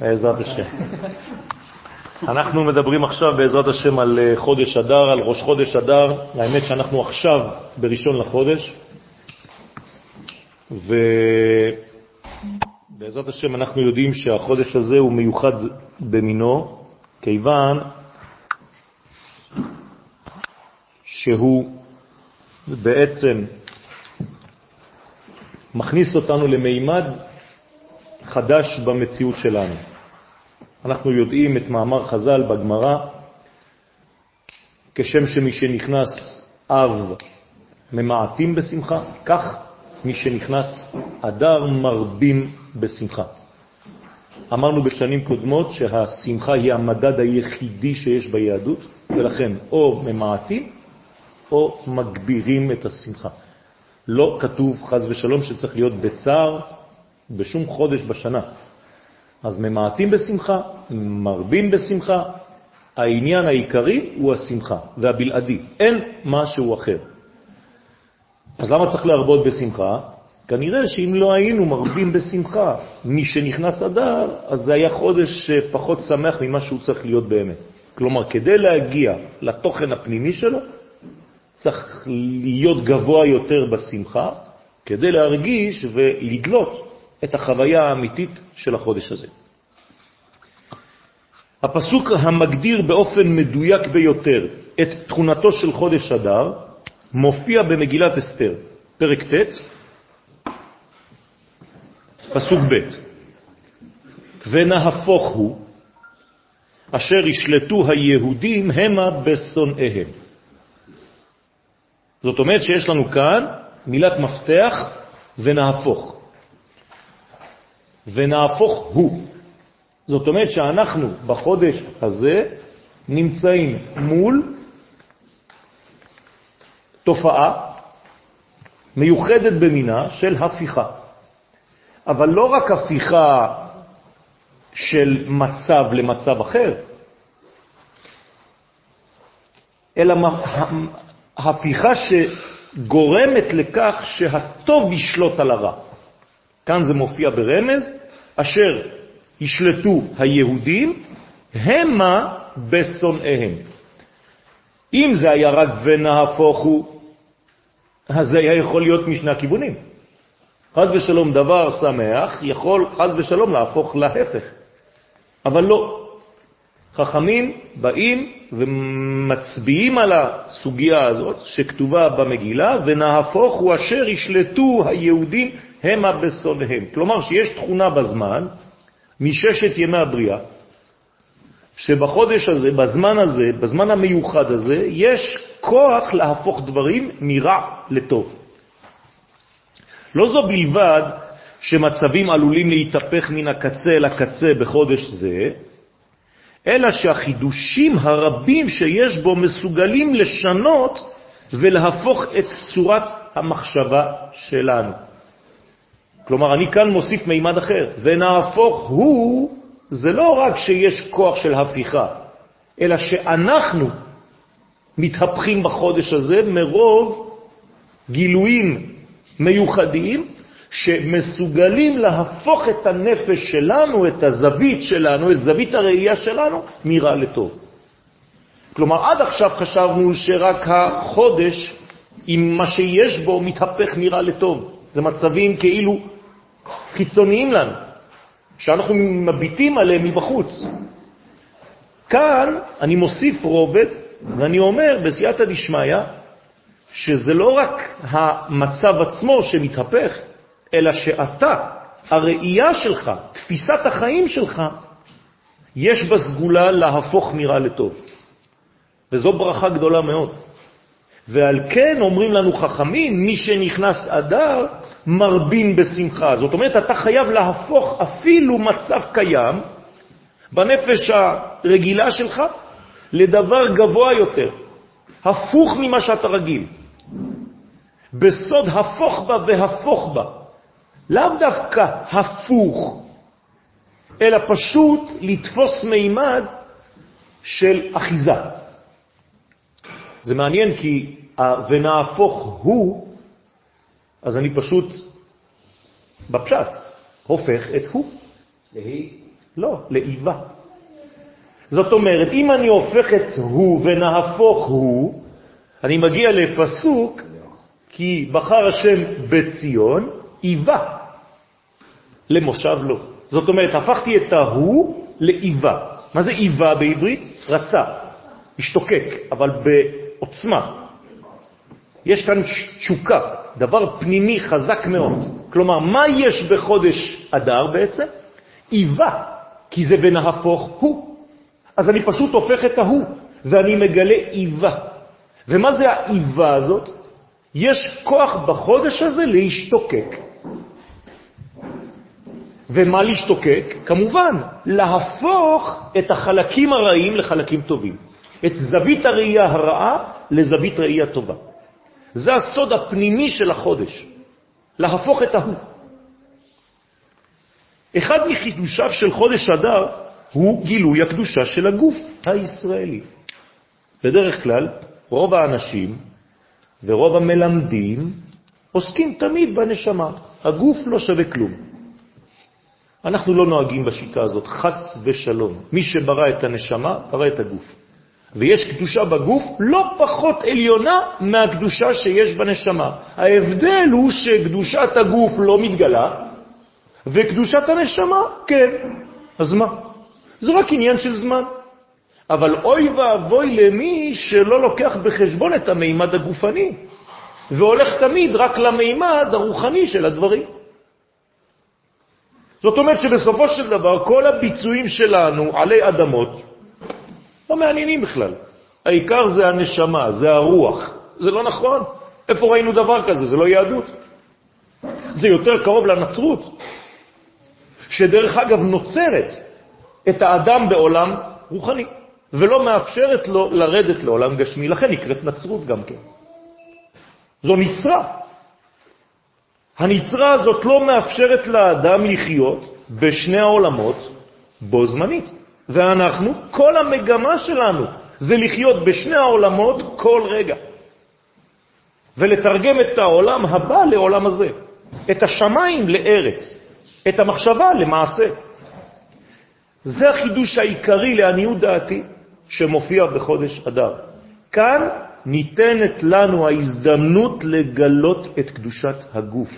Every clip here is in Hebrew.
בעזרת השם. אנחנו מדברים עכשיו בעזרת השם על אה, חודש אדר, על ראש חודש אדר. האמת שאנחנו עכשיו בראשון לחודש, ובעזרת השם אנחנו יודעים שהחודש הזה הוא מיוחד במינו, כיוון שהוא בעצם מכניס אותנו למימד חדש במציאות שלנו. אנחנו יודעים את מאמר חז"ל בגמרא, כשם שמי שנכנס אב ממעטים בשמחה, כך מי שנכנס אדר מרבים בשמחה. אמרנו בשנים קודמות שהשמחה היא המדד היחידי שיש ביהדות, ולכן או ממעטים או מגבירים את השמחה. לא כתוב חז ושלום שצריך להיות בצער בשום חודש בשנה. אז ממעטים בשמחה, מרבים בשמחה, העניין העיקרי הוא השמחה והבלעדי, אין משהו אחר. אז למה צריך להרבות בשמחה? כנראה שאם לא היינו מרבים בשמחה מי שנכנס אדר, אז זה היה חודש פחות שמח ממה שהוא צריך להיות באמת. כלומר, כדי להגיע לתוכן הפנימי שלו, צריך להיות גבוה יותר בשמחה, כדי להרגיש ולדלות את החוויה האמיתית של החודש הזה. הפסוק המגדיר באופן מדויק ביותר את תכונתו של חודש אדר מופיע במגילת אסתר, פרק ט', פסוק ב' ונהפוך הוא אשר ישלטו היהודים המה בשונאיהם. זאת אומרת שיש לנו כאן מילת מפתח ונהפוך. ונהפוך הוא. זאת אומרת שאנחנו בחודש הזה נמצאים מול תופעה מיוחדת במינה של הפיכה. אבל לא רק הפיכה של מצב למצב אחר, אלא הפיכה שגורמת לכך שהטוב ישלוט על הרע. כאן זה מופיע ברמז, אשר ישלטו היהודים, המה בשונאיהם. אם זה היה רק ונהפוך הוא, אז זה היה יכול להיות משני הכיוונים. חז ושלום דבר שמח יכול חז ושלום להפוך להפך, אבל לא. חכמים באים ומצביעים על הסוגיה הזאת שכתובה במגילה, ונהפוך הוא אשר ישלטו היהודים המה בשונאיהם. כלומר שיש תכונה בזמן, מששת ימי הבריאה, שבחודש הזה, בזמן הזה, בזמן המיוחד הזה, יש כוח להפוך דברים מרע לטוב. לא זו בלבד שמצבים עלולים להתהפך מן הקצה אל הקצה בחודש זה, אלא שהחידושים הרבים שיש בו מסוגלים לשנות ולהפוך את צורת המחשבה שלנו. כלומר, אני כאן מוסיף מימד אחר, ונהפוך הוא, זה לא רק שיש כוח של הפיכה, אלא שאנחנו מתהפכים בחודש הזה מרוב גילויים מיוחדים שמסוגלים להפוך את הנפש שלנו, את הזווית שלנו, את זווית הראייה שלנו, מרע לטוב. כלומר, עד עכשיו חשבנו שרק החודש, עם מה שיש בו, מתהפך מרע לטוב. זה מצבים כאילו חיצוניים לנו, שאנחנו מביטים עליהם מבחוץ. כאן אני מוסיף רובד, ואני אומר בסייעתא דשמיא, שזה לא רק המצב עצמו שמתהפך, אלא שאתה, הראייה שלך, תפיסת החיים שלך, יש בה סגולה להפוך מרע לטוב. וזו ברכה גדולה מאוד. ועל כן אומרים לנו חכמים, מי שנכנס אדר מרבים בשמחה. זאת אומרת, אתה חייב להפוך אפילו מצב קיים בנפש הרגילה שלך לדבר גבוה יותר, הפוך ממה שאתה רגיל. בסוד הפוך בה והפוך בה. לאו דווקא הפוך, אלא פשוט לתפוס מימד של אחיזה. זה מעניין כי ונהפוך הוא, אז אני פשוט בפשט הופך את הוא. לא, לאיבה. זאת אומרת, אם אני הופך את הוא ונהפוך הוא, אני מגיע לפסוק, כי בחר השם בציון, איבה. למושב לא. זאת אומרת, הפכתי את ההוא לאיבה. מה זה איבה בעברית? רצה, משתוקק, אבל בעוצמה. יש כאן תשוקה, דבר פנימי חזק מאוד. כלומר, מה יש בחודש אדר בעצם? איבה, כי זה ונהפוך הוא. אז אני פשוט הופך את ההוא, ואני מגלה איבה. ומה זה האיבה הזאת? יש כוח בחודש הזה להשתוקק. ומה להשתוקק? כמובן, להפוך את החלקים הרעים לחלקים טובים. את זווית הראייה הרעה לזווית ראייה טובה. זה הסוד הפנימי של החודש, להפוך את ההוא. אחד מחידושיו של חודש אדר הוא גילוי הקדושה של הגוף הישראלי. בדרך כלל, רוב האנשים ורוב המלמדים עוסקים תמיד בנשמה. הגוף לא שווה כלום. אנחנו לא נוהגים בשיטה הזאת, חס ושלום. מי שברא את הנשמה, ברא את הגוף. ויש קדושה בגוף לא פחות עליונה מהקדושה שיש בנשמה. ההבדל הוא שקדושת הגוף לא מתגלה, וקדושת הנשמה, כן. אז מה? זה רק עניין של זמן. אבל אוי ואבוי למי שלא לוקח בחשבון את המימד הגופני, והולך תמיד רק למימד הרוחני של הדברים. זאת אומרת שבסופו של דבר כל הביצועים שלנו עלי אדמות לא מעניינים בכלל. העיקר זה הנשמה, זה הרוח. זה לא נכון. איפה ראינו דבר כזה? זה לא יהדות. זה יותר קרוב לנצרות, שדרך אגב נוצרת את האדם בעולם רוחני, ולא מאפשרת לו לרדת לעולם גשמי. לכן נקראת נצרות גם כן. זו נצרה. הנצרה הזאת לא מאפשרת לאדם לחיות בשני העולמות בו זמנית. ואנחנו, כל המגמה שלנו זה לחיות בשני העולמות כל רגע. ולתרגם את העולם הבא לעולם הזה, את השמיים לארץ, את המחשבה למעשה. זה החידוש העיקרי לעניות דעתי שמופיע בחודש אדר. כאן ניתנת לנו ההזדמנות לגלות את קדושת הגוף.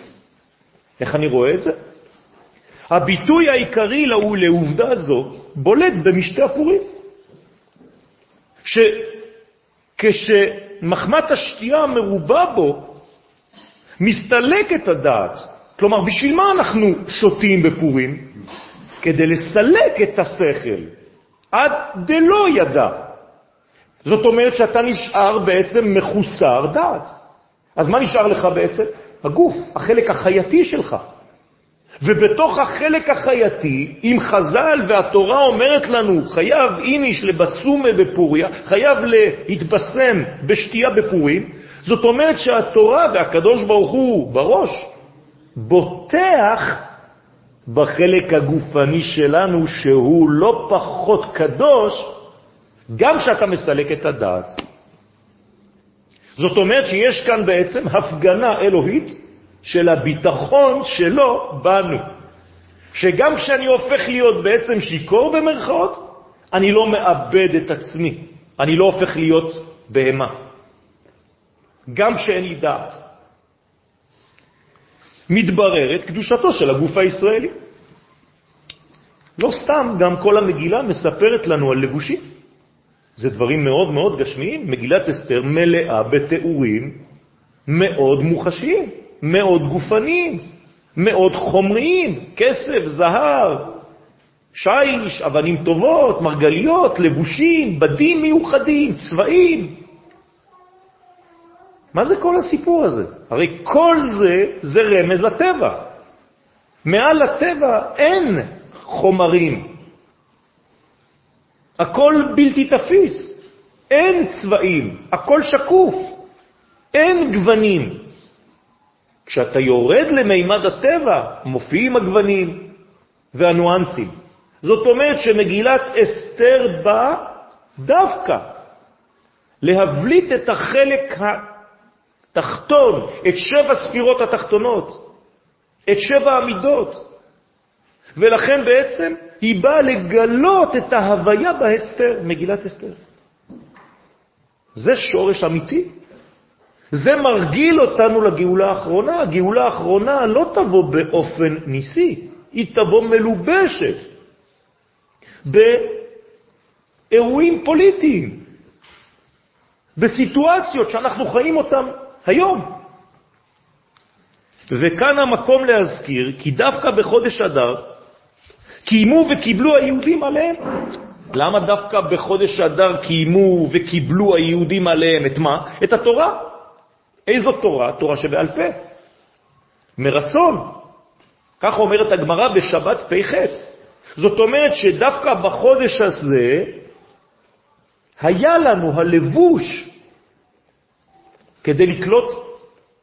איך אני רואה את זה? הביטוי העיקרי לעובדה זו בולט במשתי הפורים. שכשמחמת השתייה המרובה בו מסתלקת הדעת, כלומר, בשביל מה אנחנו שותים בפורים? כדי לסלק את השכל, עד דלא ידע. זאת אומרת שאתה נשאר בעצם מחוסר דעת. אז מה נשאר לך בעצם? הגוף, החלק החייתי שלך. ובתוך החלק החייתי, אם חז"ל והתורה אומרת לנו, חייב איניש לבסומה בפוריה, חייב להתבשם בשתייה בפורים, זאת אומרת שהתורה והקדוש ברוך הוא בראש בוטח בחלק הגופני שלנו, שהוא לא פחות קדוש, גם כשאתה מסלק את הדעת. זאת אומרת שיש כאן בעצם הפגנה אלוהית של הביטחון שלו בנו. שגם כשאני הופך להיות בעצם שיקור במרכאות, אני לא מאבד את עצמי, אני לא הופך להיות בהמה. גם כשאין לי דעת. מתבררת קדושתו של הגוף הישראלי. לא סתם, גם כל המגילה מספרת לנו על לבושים. זה דברים מאוד מאוד גשמיים. מגילת אסתר מלאה בתיאורים מאוד מוחשיים. מאוד גופניים, מאוד חומריים, כסף, זהב, שיש, אבנים טובות, מרגליות, לבושים, בדים מיוחדים, צבעים. מה זה כל הסיפור הזה? הרי כל זה זה רמז לטבע. מעל הטבע אין חומרים. הכל בלתי תפיס, אין צבעים, הכל שקוף, אין גוונים. כשאתה יורד למימד הטבע, מופיעים הגוונים והנואנסים. זאת אומרת שמגילת אסתר באה דווקא להבליט את החלק התחתון, את שבע ספירות התחתונות, את שבע המידות. ולכן בעצם היא באה לגלות את ההוויה בהסתר, מגילת אסתר. זה שורש אמיתי. זה מרגיל אותנו לגאולה האחרונה. הגאולה האחרונה לא תבוא באופן ניסי, היא תבוא מלובשת באירועים פוליטיים, בסיטואציות שאנחנו חיים אותן היום. וכאן המקום להזכיר כי דווקא בחודש אדר קיימו וקיבלו היהודים עליהם. למה דווקא בחודש אדר קיימו וקיבלו היהודים עליהם את מה? את התורה. איזו תורה? תורה שבעל פה. מרצון. כך אומרת הגמרא בשבת פ"ח. זאת אומרת שדווקא בחודש הזה היה לנו הלבוש כדי לקלוט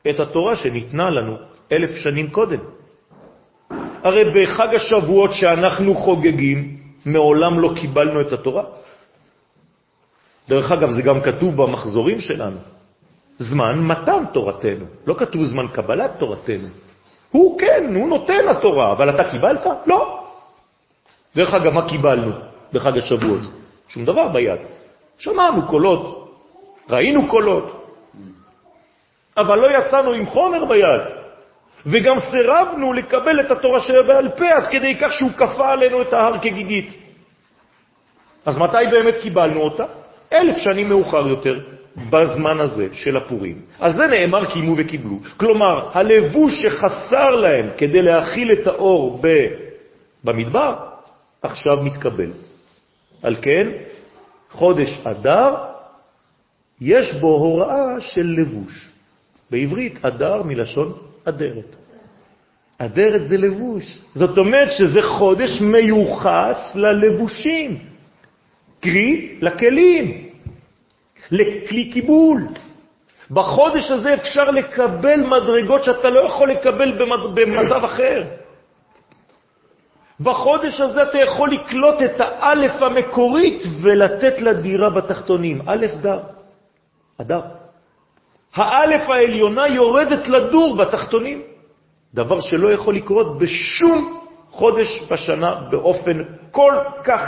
את התורה שניתנה לנו אלף שנים קודם. הרי בחג השבועות שאנחנו חוגגים, מעולם לא קיבלנו את התורה. דרך אגב, זה גם כתוב במחזורים שלנו. זמן מתן תורתנו, לא כתוב זמן קבלת תורתנו. הוא כן, הוא נותן התורה, אבל אתה קיבלת? לא. דרך אגב, מה קיבלנו בחג השבועות? שום דבר ביד. שמענו קולות, ראינו קולות, אבל לא יצאנו עם חומר ביד. וגם סירבנו לקבל את התורה שבעל פה עד כדי כך שהוא כפה עלינו את ההר כגיגית. אז מתי באמת קיבלנו אותה? אלף שנים מאוחר יותר, בזמן הזה של הפורים. על זה נאמר קיימו וקיבלו. כלומר, הלבוש שחסר להם כדי להכיל את האור ב... במדבר, עכשיו מתקבל. על כן, חודש אדר, יש בו הוראה של לבוש. בעברית, אדר מלשון אדרת. אדרת זה לבוש. זאת אומרת שזה חודש מיוחס ללבושים, קרי לכלים, לכלי קיבול. בחודש הזה אפשר לקבל מדרגות שאתה לא יכול לקבל במצב אחר. בחודש הזה אתה יכול לקלוט את האלף המקורית ולתת לה דירה בתחתונים. א' דר, אדר. האלף העליונה יורדת לדור בתחתונים, דבר שלא יכול לקרות בשום חודש בשנה באופן כל כך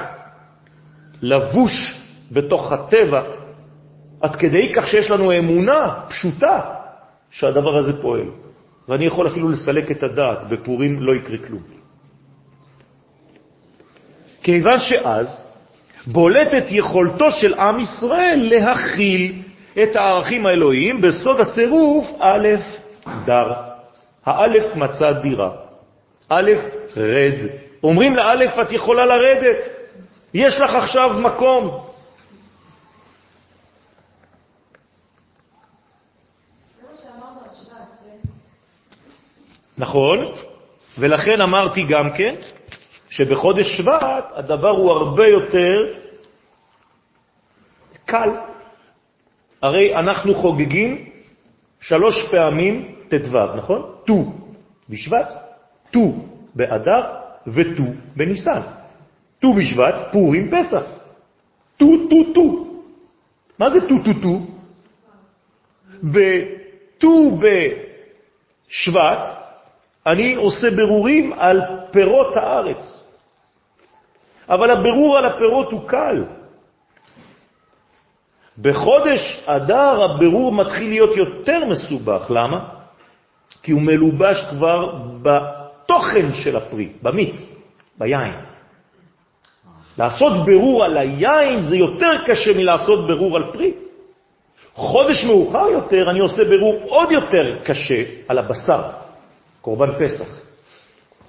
לבוש בתוך הטבע, עד כדי כך שיש לנו אמונה פשוטה שהדבר הזה פועל. ואני יכול אפילו לסלק את הדעת, בפורים לא יקרה כלום. כיוון שאז בולטת יכולתו של עם ישראל להכיל את הערכים האלוהיים בסוד הצירוף א' דר. האלף מצא דירה. א' רד. אומרים לאלף, את יכולה לרדת, יש לך עכשיו מקום. נכון, ולכן אמרתי גם כן שבחודש שבט הדבר הוא הרבה יותר קל. הרי אנחנו חוגגים שלוש פעמים ט"ו, נכון? ט"ו בשבט, ט"ו באדר וט"ו בניסן. ט"ו בשבט, פורים, פסח. ט"ו, ט"ו, ט"ו. מה זה ט"ו, ט"ו, ט"ו? בט"ו בשבט אני עושה ברורים על פירות הארץ. אבל הברור על הפירות הוא קל. בחודש אדר הבירור מתחיל להיות יותר מסובך. למה? כי הוא מלובש כבר בתוכן של הפרי, במיץ, ביין. לעשות ברור על היין זה יותר קשה מלעשות ברור על פרי. חודש מאוחר יותר אני עושה ברור עוד יותר קשה על הבשר, קורבן פסח,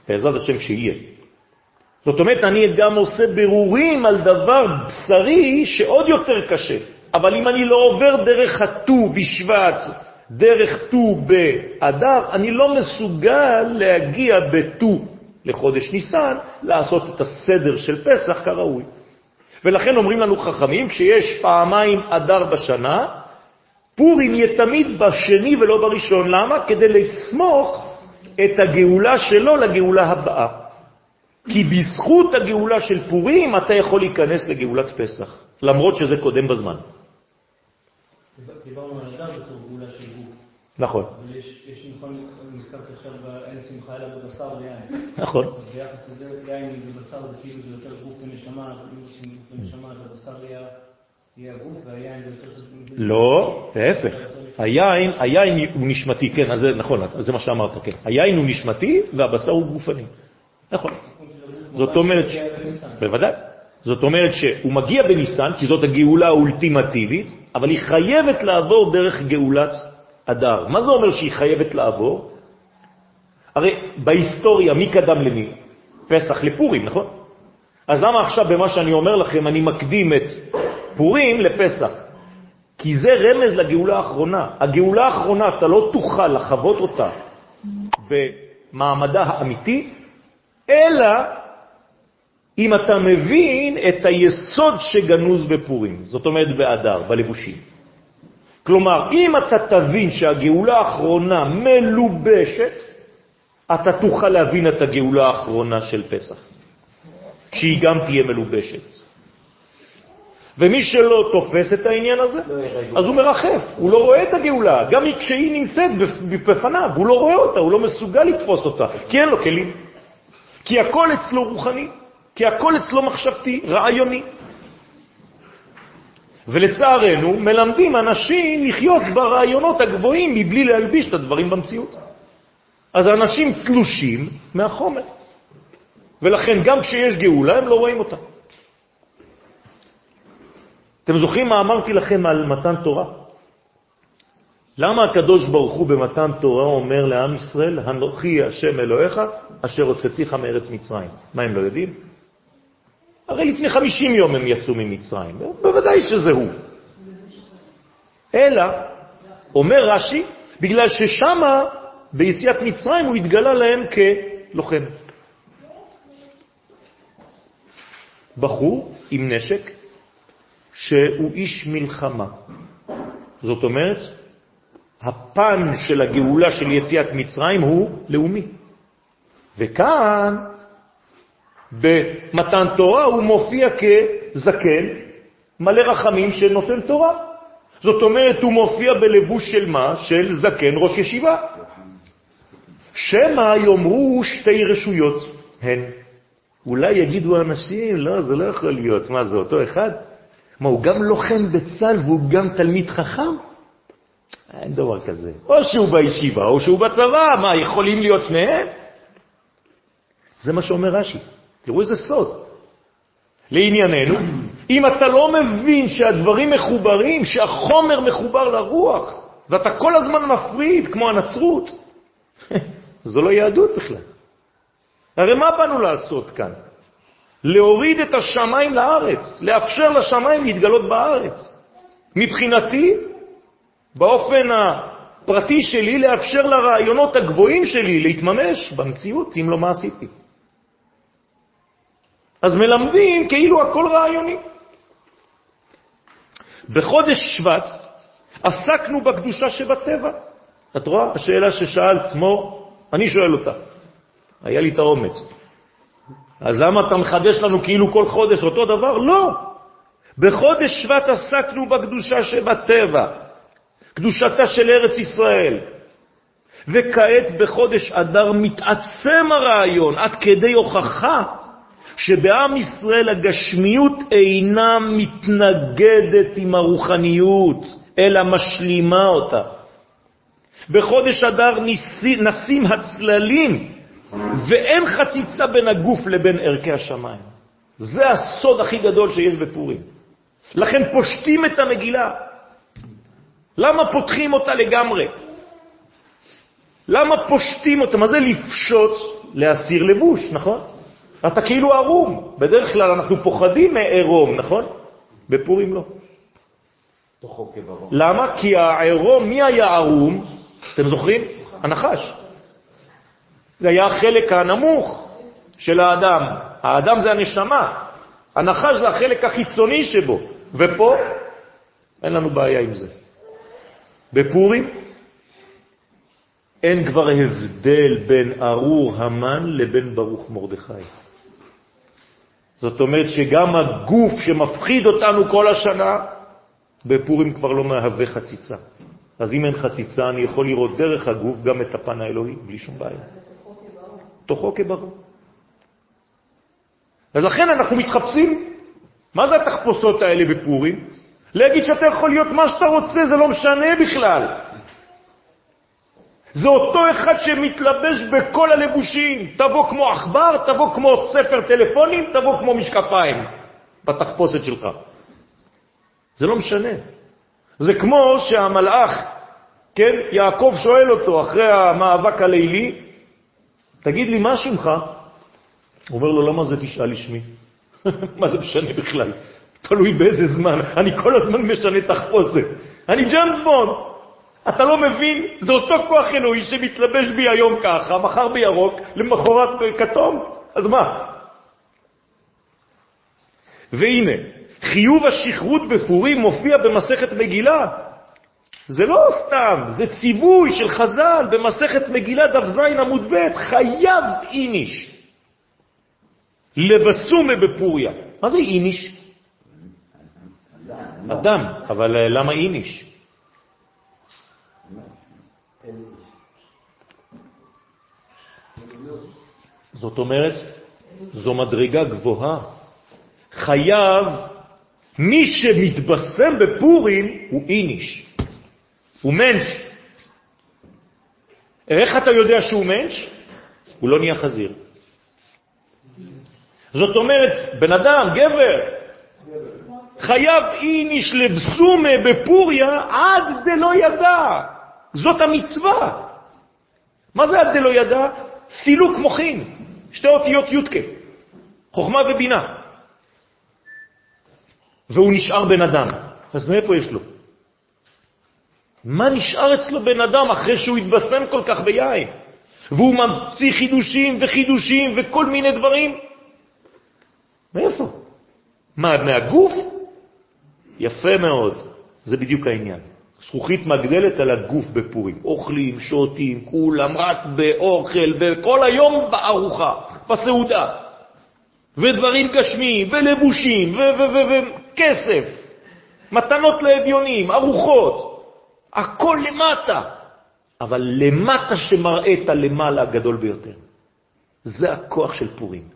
בעזרת השם שיהיה. זאת אומרת, אני גם עושה ברורים על דבר בשרי שעוד יותר קשה. אבל אם אני לא עובר דרך הט"ו בשבט, דרך ט"ו באדר, אני לא מסוגל להגיע בט"ו לחודש ניסן, לעשות את הסדר של פסח כראוי. ולכן אומרים לנו חכמים, כשיש פעמיים אדר בשנה, פורים יהיה תמיד בשני ולא בראשון. למה? כדי לסמוך את הגאולה שלו לגאולה הבאה. כי בזכות הגאולה של פורים אתה יכול להיכנס לגאולת פסח, למרות שזה קודם בזמן. דיברנו על אדם בתור גאולה של גוף. נכון. אבל יש, נכון, נזכרתי עכשיו באין חי לה בבשר ויין. נכון. ביחס לזה, יין ובשר זה כאילו זה יותר גוף ונשמה, אם אז הבשר יהיה הגוף והיין זה יותר... לא, להפך. היין, היין הוא נשמתי, כן, אז זה נכון, זה מה שאמרת, כן. היין הוא נשמתי והבשר הוא גופני. נכון. זאת אומרת, ש... בוודאי. זאת אומרת שהוא מגיע בניסן, כי זאת הגאולה האולטימטיבית, אבל היא חייבת לעבור דרך גאולת אדר. מה זה אומר שהיא חייבת לעבור? הרי בהיסטוריה, מי קדם למי? פסח לפורים, נכון? אז למה עכשיו במה שאני אומר לכם אני מקדים את פורים לפסח? כי זה רמז לגאולה האחרונה. הגאולה האחרונה, אתה לא תוכל לחוות אותה במעמדה האמיתי, אלא אם אתה מבין את היסוד שגנוז בפורים, זאת אומרת באדר, בלבושים. כלומר, אם אתה תבין שהגאולה האחרונה מלובשת, אתה תוכל להבין את הגאולה האחרונה של פסח, שהיא גם תהיה מלובשת. ומי שלא תופס את העניין הזה, אז הוא מרחף, הוא לא רואה את הגאולה, גם כשהיא נמצאת בפניו, הוא לא רואה אותה, הוא לא מסוגל לתפוס אותה, כי אין לו כלים. כי הכל אצלו רוחני, כי הכל אצלו מחשבתי, רעיוני. ולצערנו מלמדים אנשים לחיות ברעיונות הגבוהים מבלי להלביש את הדברים במציאות. אז האנשים תלושים מהחומר, ולכן גם כשיש גאולה הם לא רואים אותה. אתם זוכרים מה אמרתי לכם על מתן תורה? למה הקדוש ברוך הוא במתן תורה אומר לעם ישראל, הנוכי השם אלוהיך, אשר הוצאתיך מארץ מצרים? מה הם לא יודעים? הרי לפני 50 יום הם יצאו ממצרים, בוודאי שזה הוא. אלא, אומר רש"י, בגלל ששם ביציאת מצרים הוא התגלה להם כלוחם. בחור עם נשק שהוא איש מלחמה. זאת אומרת, הפן של הגאולה של יציאת מצרים הוא לאומי. וכאן, במתן תורה, הוא מופיע כזקן, מלא רחמים שנותן תורה. זאת אומרת, הוא מופיע בלבוש של מה? של זקן ראש ישיבה. שמא יאמרו שתי רשויות הן. אולי יגידו אנשים, לא, זה לא יכול להיות. מה, זה אותו אחד? מה, הוא גם לוחם בצל והוא גם תלמיד חכם? אין דבר כזה. או שהוא בישיבה או שהוא בצבא, מה, יכולים להיות שניהם? זה מה שאומר רש"י. תראו איזה סוד. לענייננו, אם אתה לא מבין שהדברים מחוברים, שהחומר מחובר לרוח, ואתה כל הזמן מפריד כמו הנצרות, זו לא יהדות בכלל. הרי מה באנו לעשות כאן? להוריד את השמיים לארץ, לאפשר לשמיים להתגלות בארץ. מבחינתי, באופן הפרטי שלי, לאפשר לרעיונות הגבוהים שלי להתממש במציאות, אם לא מה עשיתי. אז מלמדים כאילו הכל רעיוני. בחודש שבט עסקנו בקדושה שבטבע. את רואה? השאלה ששאלת, מור, אני שואל אותה. היה לי את האומץ. אז למה אתה מחדש לנו כאילו כל חודש אותו דבר? לא. בחודש שבט עסקנו בקדושה שבטבע, קדושתה של ארץ ישראל. וכעת בחודש אדר מתעצם הרעיון עד כדי הוכחה שבעם ישראל הגשמיות אינה מתנגדת עם הרוחניות, אלא משלימה אותה. בחודש אדר נשים הצללים ואין חציצה בין הגוף לבין ערכי השמיים. זה הסוד הכי גדול שיש בפורים. לכן פושטים את המגילה. למה פותחים אותה לגמרי? למה פושטים אותה? מה זה לפשוט? להסיר לבוש, נכון? אתה כאילו ערום. בדרך כלל אנחנו פוחדים מעירום, נכון? בפורים לא. למה? כי העירום, מי היה ערום? אתם זוכרים? הנחש. זה היה החלק הנמוך של האדם. האדם זה הנשמה, הנחש זה החלק החיצוני שבו, ופה אין לנו בעיה עם זה. בפורים אין כבר הבדל בין ארור המן לבין ברוך מרדכי. זאת אומרת שגם הגוף שמפחיד אותנו כל השנה, בפורים כבר לא מהווה חציצה. אז אם אין חציצה, אני יכול לראות דרך הגוף גם את הפן האלוהי, בלי שום בעיה. תוכו כברור. אז לכן אנחנו מתחפשים. מה זה התחפושות האלה בפורים? להגיד שאתה יכול להיות מה שאתה רוצה, זה לא משנה בכלל. זה אותו אחד שמתלבש בכל הלבושים. תבוא כמו עכבר, תבוא כמו ספר טלפונים, תבוא כמו משקפיים בתחפושת שלך. זה לא משנה. זה כמו שהמלאך, כן, יעקב שואל אותו אחרי המאבק הלילי, תגיד לי, מה שמך? הוא אומר לו, למה זה תשאל לשמי? מה זה משנה בכלל? תלוי באיזה זמן. אני כל הזמן משנה תחפושת. אני ג'יימס בונד. אתה לא מבין? זה אותו כוח אלוהי שמתלבש בי היום ככה, מחר בירוק, למחרת בכתום. אז מה? והנה, חיוב השכרות בפורים מופיע במסכת מגילה. זה לא סתם, זה ציווי של חז"ל במסכת מגילה דף ז עמוד ב', חייב איניש. לבסומה בפוריה. מה זה איניש? אדם, אבל אה, למה איניש? זאת אומרת, זו מדרגה גבוהה. חייב, מי שמתבשם בפורים הוא איניש, הוא מנש. איך אתה יודע שהוא מנש? הוא לא נהיה חזיר. זאת אומרת, בן אדם, גבר, חייב איניש לבסומה בפוריה עד דלא ידע. זאת המצווה. מה זה עד דלא ידע? סילוק מוחין, שתי אותיות יודקה, חוכמה ובינה. והוא נשאר בן אדם. אז מאיפה יש לו? מה נשאר אצלו בן אדם אחרי שהוא התבשם כל כך ביין? והוא ממציא חידושים וחידושים וכל מיני דברים? מאיפה? מה, מהגוף? יפה מאוד, זה בדיוק העניין. זכוכית מגדלת על הגוף בפורים. אוכלים, שותים, כולם רק באוכל, וכל היום בארוחה, בסעודה. ודברים גשמיים, ולבושים, וכסף, מתנות לאביונים, ארוחות. הכל למטה. אבל למטה שמראה את הלמעלה הגדול ביותר. זה הכוח של פורים.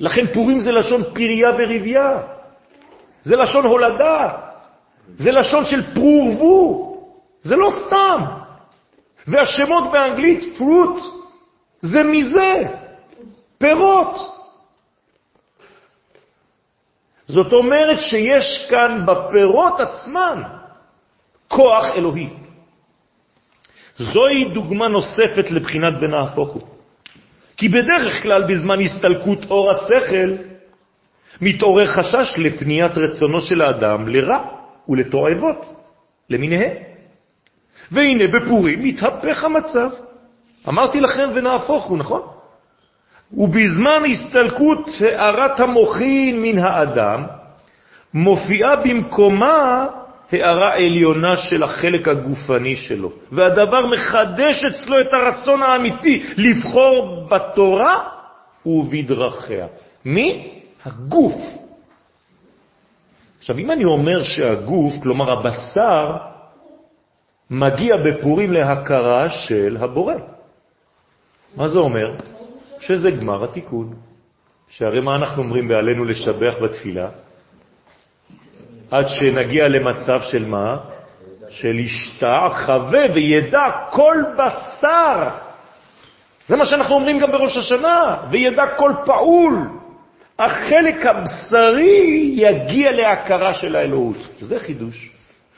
לכן פורים זה לשון פריה ורבייה, זה לשון הולדה, זה לשון של פרורבו, זה לא סתם. והשמות באנגלית, פרוט, זה מזה, פירות. זאת אומרת שיש כאן בפירות עצמן כוח אלוהי. זוהי דוגמה נוספת לבחינת בן ההפוך הוא. כי בדרך כלל בזמן הסתלקות אור השכל מתעורר חשש לפניית רצונו של האדם לרע ולתועבות למיניהם. והנה בפורים מתהפך המצב. אמרתי לכם ונהפוך הוא, נכון? ובזמן הסתלקות הערת המוחין מן האדם מופיעה במקומה הערה עליונה של החלק הגופני שלו, והדבר מחדש אצלו את הרצון האמיתי לבחור בתורה ובדרכיה. מי? הגוף. עכשיו, אם אני אומר שהגוף, כלומר הבשר, מגיע בפורים להכרה של הבורא, מה זה אומר? שזה גמר התיקון. שהרי מה אנחנו אומרים בעלינו לשבח בתפילה? עד שנגיע למצב של מה? של ישתע, חווה וידע כל בשר. זה מה שאנחנו אומרים גם בראש השנה, וידע כל פעול. החלק הבשרי יגיע להכרה של האלוהות. זה חידוש.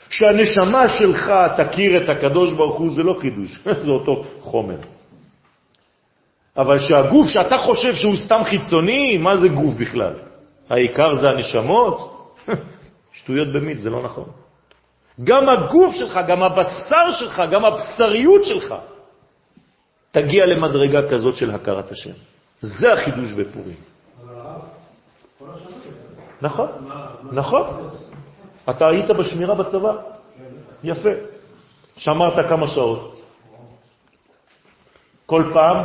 שהנשמה שלך תכיר את הקדוש ברוך הוא, זה לא חידוש, זה אותו חומר. אבל שהגוף שאתה חושב שהוא סתם חיצוני, מה זה גוף בכלל? העיקר זה הנשמות? שטויות במית, זה לא נכון. גם הגוף שלך, גם הבשר שלך, גם הבשריות שלך, תגיע למדרגה כזאת של הכרת השם. זה החידוש בפורים. נכון, נכון. אתה היית בשמירה בצבא? יפה. שמרת כמה שעות? כל פעם?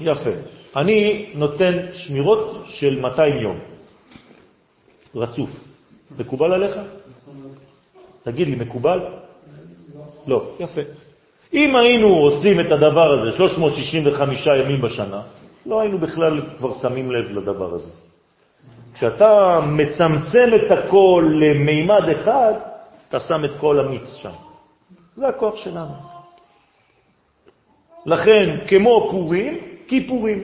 יפה. אני נותן שמירות של 200 יום. רצוף. מקובל עליך? תגיד לי, מקובל? לא. יפה. אם היינו עושים את הדבר הזה 365 ימים בשנה, לא היינו בכלל כבר שמים לב לדבר הזה. כשאתה מצמצם את הכל למימד אחד, אתה שם את כל המיץ שם. זה הכוח שלנו. לכן, כמו פורים, כיפורים.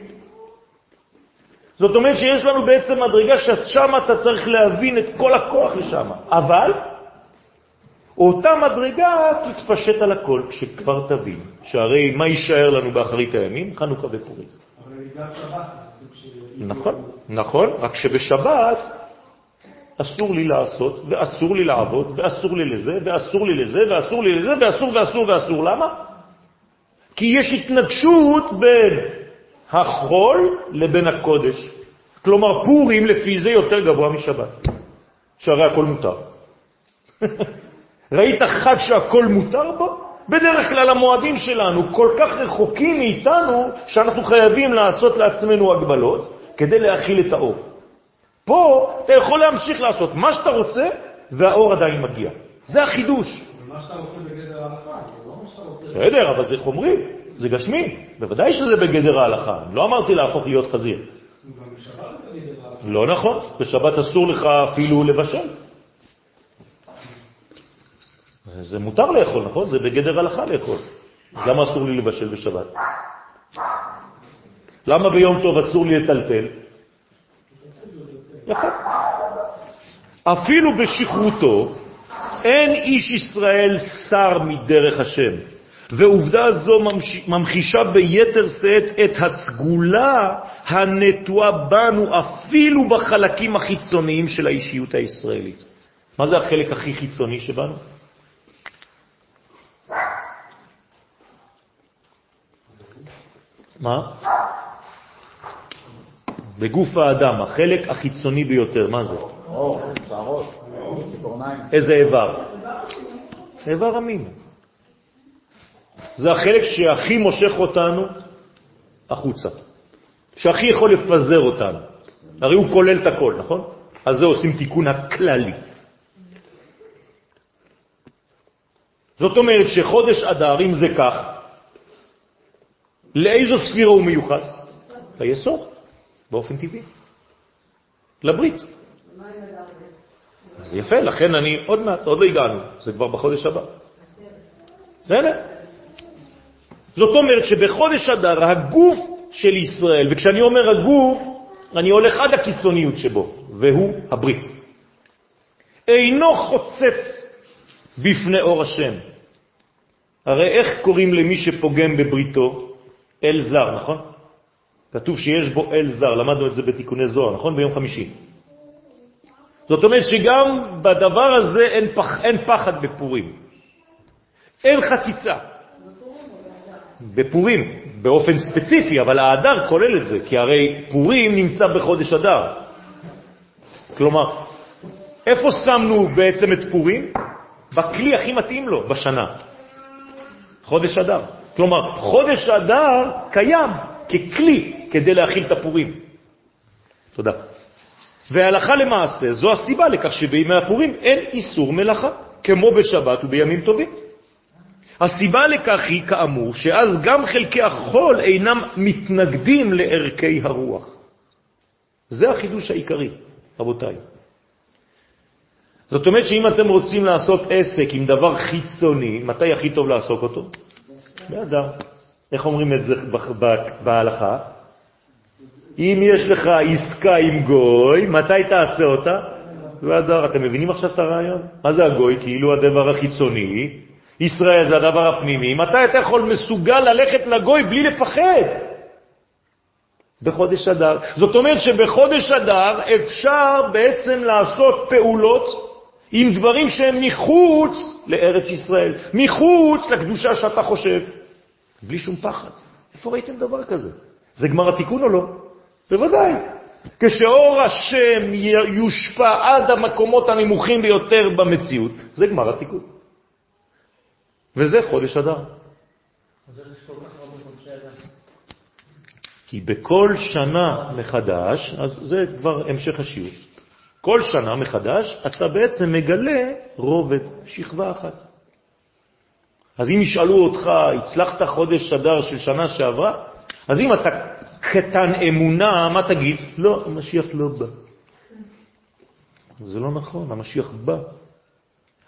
זאת אומרת שיש לנו בעצם מדרגה ששם אתה צריך להבין את כל הכוח לשם. אבל אותה מדרגה תתפשט על הכל כשכבר תבין, שהרי מה יישאר לנו באחרית הימים? חנוכה ופורים. נכון, נכון, רק שבשבת אסור לי לעשות, ואסור לי לעבוד, ואסור לי לזה, ואסור לי לזה, ואסור לי לזה, ואסור ואסור ואסור. למה? כי יש התנגשות בין החול לבין הקודש. כלומר, פורים לפי זה יותר גבוה משבת, שהרי הכל מותר. ראית חג שהכל מותר בו? בדרך כלל המועדים שלנו כל כך רחוקים מאיתנו, שאנחנו חייבים לעשות לעצמנו הגבלות כדי להכיל את האור. פה אתה יכול להמשיך לעשות מה שאתה רוצה, והאור עדיין מגיע. זה החידוש. מה שאתה רוצה בגדר ההלכה, לא מה שאתה רוצה... בסדר, אבל זה חומרי, זה גשמי. בוודאי שזה בגדר ההלכה. לא אמרתי להפוך להיות חזיר. לא נכון, בשבת אסור לך אפילו לבשל. זה מותר לאכול, נכון? זה בגדר הלכה לאכול. למה אסור לי לבשל בשבת? למה ביום טוב אסור לי לטלטל? יפה. אפילו בשכרותו אין איש ישראל שר מדרך השם, ועובדה זו ממחישה ביתר שאת את הסגולה הנטועה בנו אפילו בחלקים החיצוניים של האישיות הישראלית. מה זה החלק הכי חיצוני שבנו? מה? בגוף האדם, החלק החיצוני ביותר, מה זה? איזה איבר? איבר המין. זה החלק שהכי מושך אותנו החוצה, שהכי יכול לפזר אותנו. הרי הוא כולל את הכל, נכון? על זה עושים תיקון הכללי. זאת אומרת שחודש אדר, אם זה כך, לאיזו ספירה הוא מיוחס? ליסוד, באופן טבעי. לברית. אז יפה, לכן אני עוד מעט, עוד לא הגענו, זה כבר בחודש הבא. בסדר? זאת אומרת שבחודש אדר הגוף של ישראל, וכשאני אומר הגוף, אני הולך עד הקיצוניות שבו, והוא הברית. אינו חוצץ בפני אור השם. הרי איך קוראים למי שפוגם בבריתו? אל זר, נכון? כתוב שיש בו אל זר, למדנו את זה בתיקוני זוהר, נכון? ביום חמישי. זאת אומרת שגם בדבר הזה אין, פח, אין פחד בפורים. אין חציצה. בפורים, באופן ספציפי, אבל האדר כולל את זה, כי הרי פורים נמצא בחודש אדר. כלומר, איפה שמנו בעצם את פורים? בכלי הכי מתאים לו בשנה, חודש אדר. כלומר, חודש אדר קיים ככלי כדי להכיל את הפורים. תודה. והלכה למעשה, זו הסיבה לכך שבימי הפורים אין איסור מלאכה, כמו בשבת ובימים טובים. הסיבה לכך היא, כאמור, שאז גם חלקי החול אינם מתנגדים לערכי הרוח. זה החידוש העיקרי, רבותיי. זאת אומרת שאם אתם רוצים לעשות עסק עם דבר חיצוני, מתי הכי טוב לעסוק אותו? באדר. איך אומרים את זה בהלכה? אם יש לך עסקה עם גוי, מתי תעשה אותה? באדר. אתם מבינים עכשיו את הרעיון? מה זה הגוי? כאילו הדבר החיצוני, ישראל זה הדבר הפנימי. מתי אתה יכול מסוגל ללכת לגוי בלי לפחד? בחודש אדר. זאת אומרת שבחודש אדר אפשר בעצם לעשות פעולות עם דברים שהם מחוץ לארץ ישראל, מחוץ לקדושה שאתה חושב. בלי שום פחד. איפה ראיתם דבר כזה? זה גמר התיקון או לא? בוודאי. כשאור השם יושפע עד המקומות הנמוכים ביותר במציאות, זה גמר התיקון. וזה חודש אדר. כי בכל שנה מחדש, אז זה כבר המשך השיעור, כל שנה מחדש אתה בעצם מגלה רובד, שכבה אחת. אז אם ישאלו אותך, הצלחת חודש אדר של שנה שעברה? אז אם אתה קטן אמונה, מה תגיד? לא, המשיח לא בא. זה לא נכון, המשיח בא.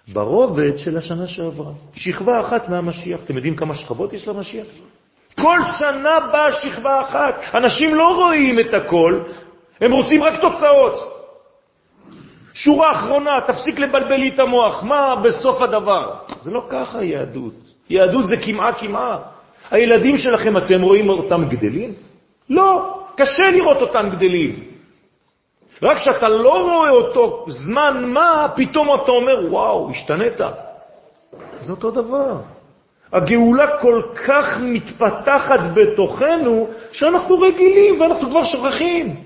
ברובד של השנה שעברה. שכבה אחת מהמשיח. אתם יודעים כמה שכבות יש למשיח? כל שנה באה שכבה אחת. אנשים לא רואים את הכל, הם רוצים רק תוצאות. שורה אחרונה, תפסיק לבלבל לי את המוח, מה בסוף הדבר? זה לא ככה יהדות. יהדות זה כמעה כמעה. הילדים שלכם, אתם רואים אותם גדלים? לא, קשה לראות אותם גדלים. רק כשאתה לא רואה אותו זמן מה, פתאום אתה אומר, וואו, השתנית. זה אותו דבר. הגאולה כל כך מתפתחת בתוכנו, שאנחנו רגילים ואנחנו כבר שוכחים.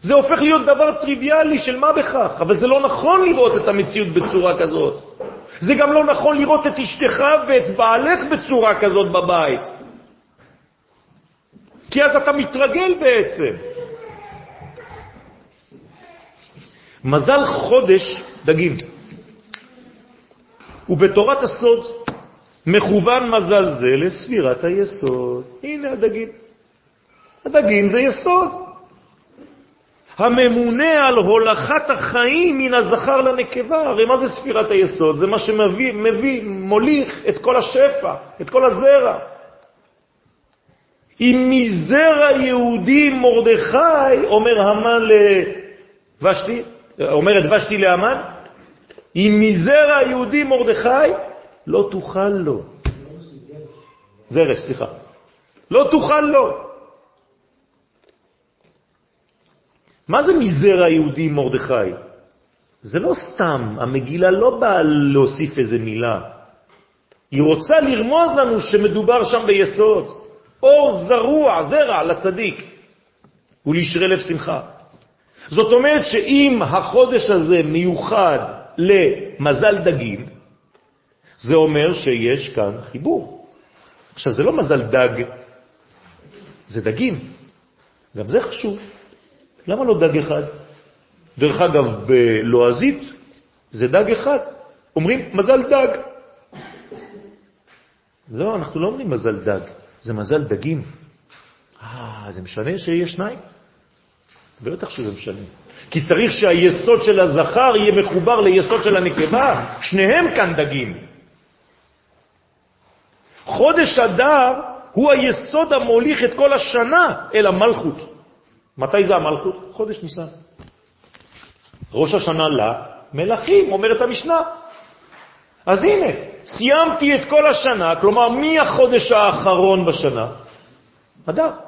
זה הופך להיות דבר טריוויאלי של מה בכך, אבל זה לא נכון לראות את המציאות בצורה כזאת. זה גם לא נכון לראות את אשתך ואת בעלך בצורה כזאת בבית. כי אז אתה מתרגל בעצם. מזל חודש דגים. ובתורת הסוד מכוון מזל זה לספירת היסוד. הנה הדגים. הדגים זה יסוד. הממונה על הולכת החיים מן הזכר לנקבה. הרי מה זה ספירת היסוד? זה מה שמביא, מביא, מוליך את כל השפע, את כל הזרע. אם מזרע יהודי מרדכי, אומר המן לבשתי, אומרת ושתי לאמן, אם מזרע יהודי מרדכי, לא תוכל לו. זרש, סליחה. לא תוכל לו. מה זה מזרע יהודי מרדכי? זה לא סתם, המגילה לא באה להוסיף איזה מילה. היא רוצה לרמוז לנו שמדובר שם ביסוד. אור זרוע, זרע, לצדיק, ולשרי לב שמחה. זאת אומרת שאם החודש הזה מיוחד למזל דגים, זה אומר שיש כאן חיבור. עכשיו, זה לא מזל דג, זה דגים. גם זה חשוב. למה לא דג אחד? דרך אגב, בלועזית זה דג אחד. אומרים מזל דג. לא, אנחנו לא אומרים מזל דג, זה מזל דגים. אה, זה משנה שיש שניים? בטח שזה משנה. כי צריך שהיסוד של הזכר יהיה מחובר ליסוד של הנקבה. שניהם כאן דגים. חודש אדר הוא היסוד המוליך את כל השנה אל המלכות. מתי זה המלכות? חודש ניסן. ראש השנה למלכים, אומרת המשנה. אז הנה, סיימתי את כל השנה, כלומר, מי החודש האחרון בשנה? אדר.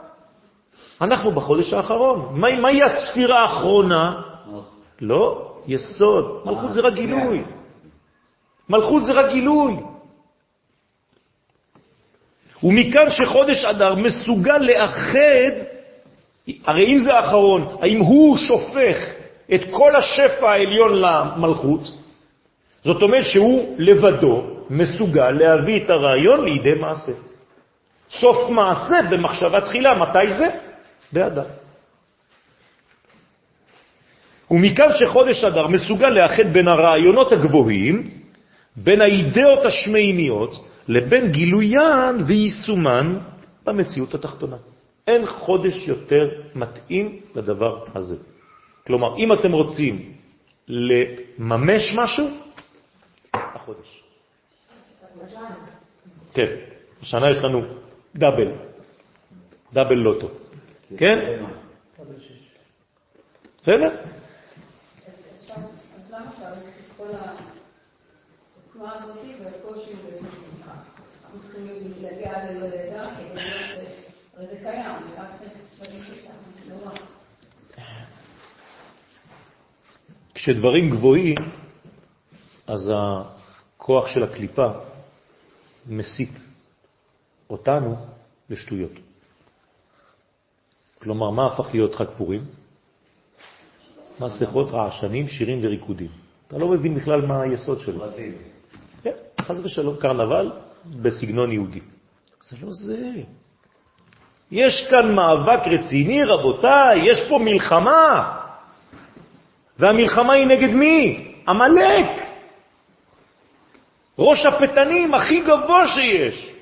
אנחנו בחודש האחרון. מה, מהי הספירה האחרונה? לא, יסוד. מלכות זה רק גילוי. מלכות זה רק גילוי. ומכאן שחודש אדר מסוגל לאחד, הרי אם זה האחרון, האם הוא שופך את כל השפע העליון למלכות, זאת אומרת שהוא לבדו מסוגל להביא את הרעיון לידי מעשה. סוף מעשה במחשבה תחילה, מתי זה? באדר. ומכאן שחודש אדר מסוגל לאחד בין הרעיונות הגבוהים, בין האידאות השמימיות, לבין גילוין ויישומן במציאות התחתונה. אין חודש יותר מתאים לדבר הזה. כלומר, אם אתם רוצים לממש משהו, החודש. כן, השנה יש לנו דאבל, דאבל לוטו. כן? בסדר? כשדברים גבוהים, אז הכוח של הקליפה מסית אותנו לשטויות. כלומר, מה הפך להיות חג פורים? מסכות, רעשנים, שירים וריקודים. אתה לא מבין בכלל מה היסוד שלו. כן, חס ושלום, קרנבל בסגנון יהודי. זה לא זה. יש כאן מאבק רציני, רבותיי, יש פה מלחמה. והמלחמה היא נגד מי? המלאק. ראש הפתנים הכי גבוה שיש.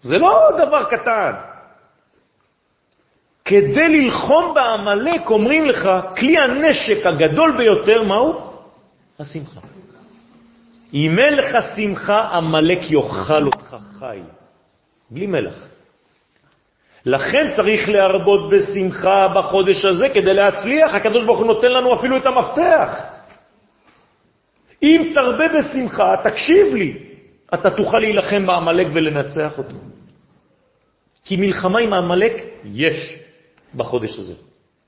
זה לא דבר קטן. כדי ללחום בעמלק אומרים לך, כלי הנשק הגדול ביותר, מהו? השמחה. אם אין לך שמחה, עמלק יאכל אותך חי, בלי מלח. לכן צריך להרבות בשמחה בחודש הזה כדי להצליח. הקדוש ברוך הוא נותן לנו אפילו את המפתח. אם תרבה בשמחה, תקשיב לי, אתה תוכל להילחם בעמלק ולנצח אותו. כי מלחמה עם העמלק יש בחודש הזה.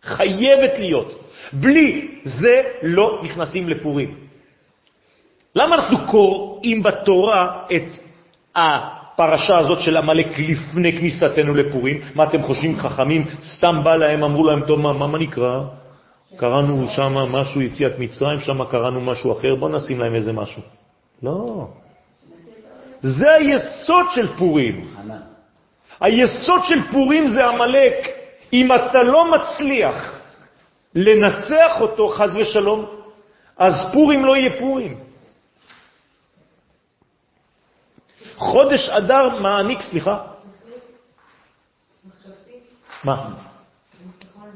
חייבת להיות. בלי זה לא נכנסים לפורים. למה אנחנו קוראים בתורה את הפרשה הזאת של עמלק לפני כניסתנו לפורים? מה אתם חושבים, חכמים? סתם בא להם, אמרו להם, טוב, מה, מה נקרא? קראנו שם משהו, יציאת מצרים, שם קראנו משהו אחר, בוא נשים להם איזה משהו. לא. זה היסוד של פורים. היסוד של פורים זה עמלק. אם אתה לא מצליח לנצח אותו, חז ושלום, אז פורים לא יהיה פורים. חודש אדר מעניק, סליחה? מה?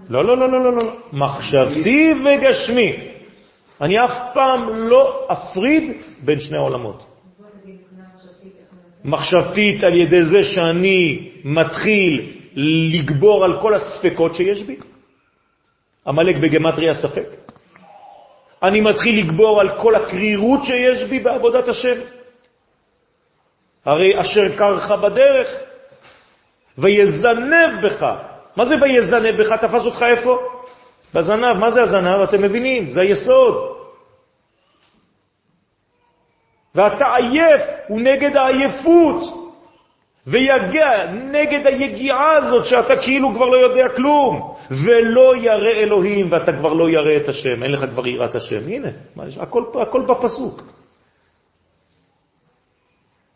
לא, לא, לא, לא, לא, לא. מחשבתי וגשמי. אני אף פעם לא אפריד בין שני העולמות. מחשבתית על ידי זה שאני מתחיל לגבור על כל הספקות שיש בי. המלאק בגמטריה ספק. אני מתחיל לגבור על כל הקרירות שיש בי בעבודת השם. הרי אשר קרך בדרך, ויזנב בך. מה זה ויזנב בך? תפס אותך איפה? בזנב. מה זה הזנב? אתם מבינים, זה היסוד. ואתה עייף, הוא נגד העייפות. ויגע נגד היגיעה הזאת שאתה כאילו כבר לא יודע כלום, ולא ירא אלוהים ואתה כבר לא ירא את השם, אין לך כבר יראת השם. הנה, הכל, הכל בפסוק.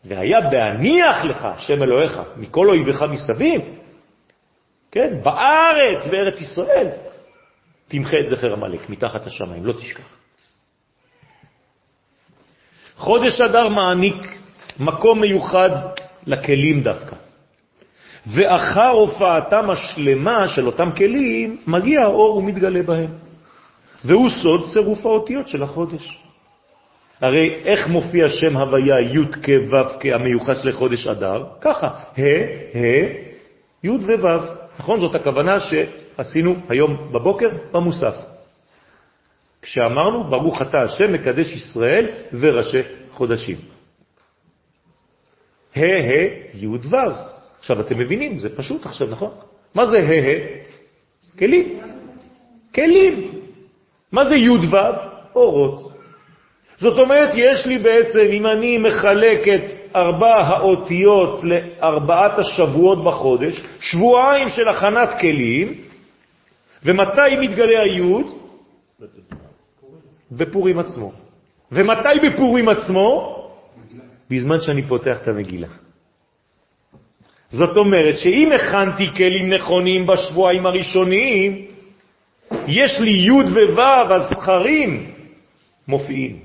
והיה בהניח לך, שם אלוהיך, מכל אויביך מסביב, כן, בארץ, בארץ ישראל, תמחה את זכר המלך מתחת השמיים, לא תשכח. חודש אדר מעניק מקום מיוחד לכלים דווקא. ואחר הופעתם השלמה של אותם כלים, מגיע האור ומתגלה בהם. והוא סוד צירוף האותיות של החודש. הרי איך מופיע שם הוויה י' כ' ו' כהמיוחס לחודש אדר? ככה, ה', ה', י' וו'. נכון? זאת הכוונה שעשינו היום בבוקר במוסף. כשאמרנו, ברוך אתה השם מקדש ישראל וראשי חודשים. ה' ה' י' ו'. עכשיו אתם מבינים, זה פשוט עכשיו, נכון? מה זה ה' ה'? כלים. כלים. מה זה י' ו'? אורות. זאת אומרת, יש לי בעצם, אם אני מחלק את ארבע האותיות לארבעת השבועות בחודש, שבועיים של הכנת כלים, ומתי מתגלה היוד? בפורים עצמו. ומתי בפורים עצמו? בזמן שאני פותח את המגילה. זאת אומרת שאם הכנתי כלים נכונים בשבועיים הראשונים, יש לי י' וו', הזכרים מופיעים.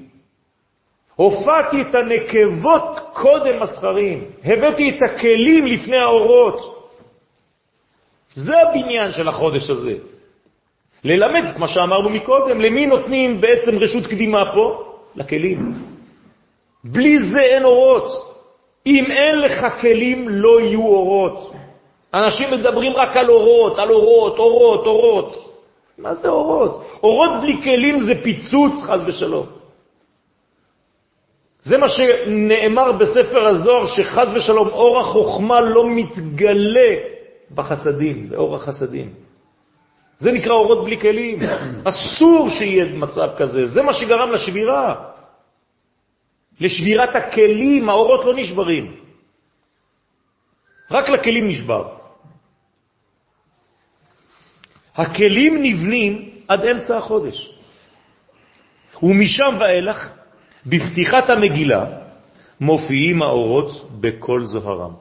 הופעתי את הנקבות קודם הזכרים, הבאתי את הכלים לפני האורות. זה הבניין של החודש הזה. ללמד את מה שאמרנו מקודם, למי נותנים בעצם רשות קדימה פה? לכלים. בלי זה אין אורות. אם אין לך כלים, לא יהיו אורות. אנשים מדברים רק על אורות, על אורות, אורות, אורות. מה זה אורות? אורות בלי כלים זה פיצוץ, חז ושלום. זה מה שנאמר בספר הזוהר, שחז ושלום אור החוכמה לא מתגלה בחסדים, באור החסדים. זה נקרא אורות בלי כלים. אסור שיהיה מצב כזה, זה מה שגרם לשבירה. לשבירת הכלים, האורות לא נשברים. רק לכלים נשבר. הכלים נבנים עד אמצע החודש. ומשם ואילך בפתיחת המגילה מופיעים האורות בכל זוהרם.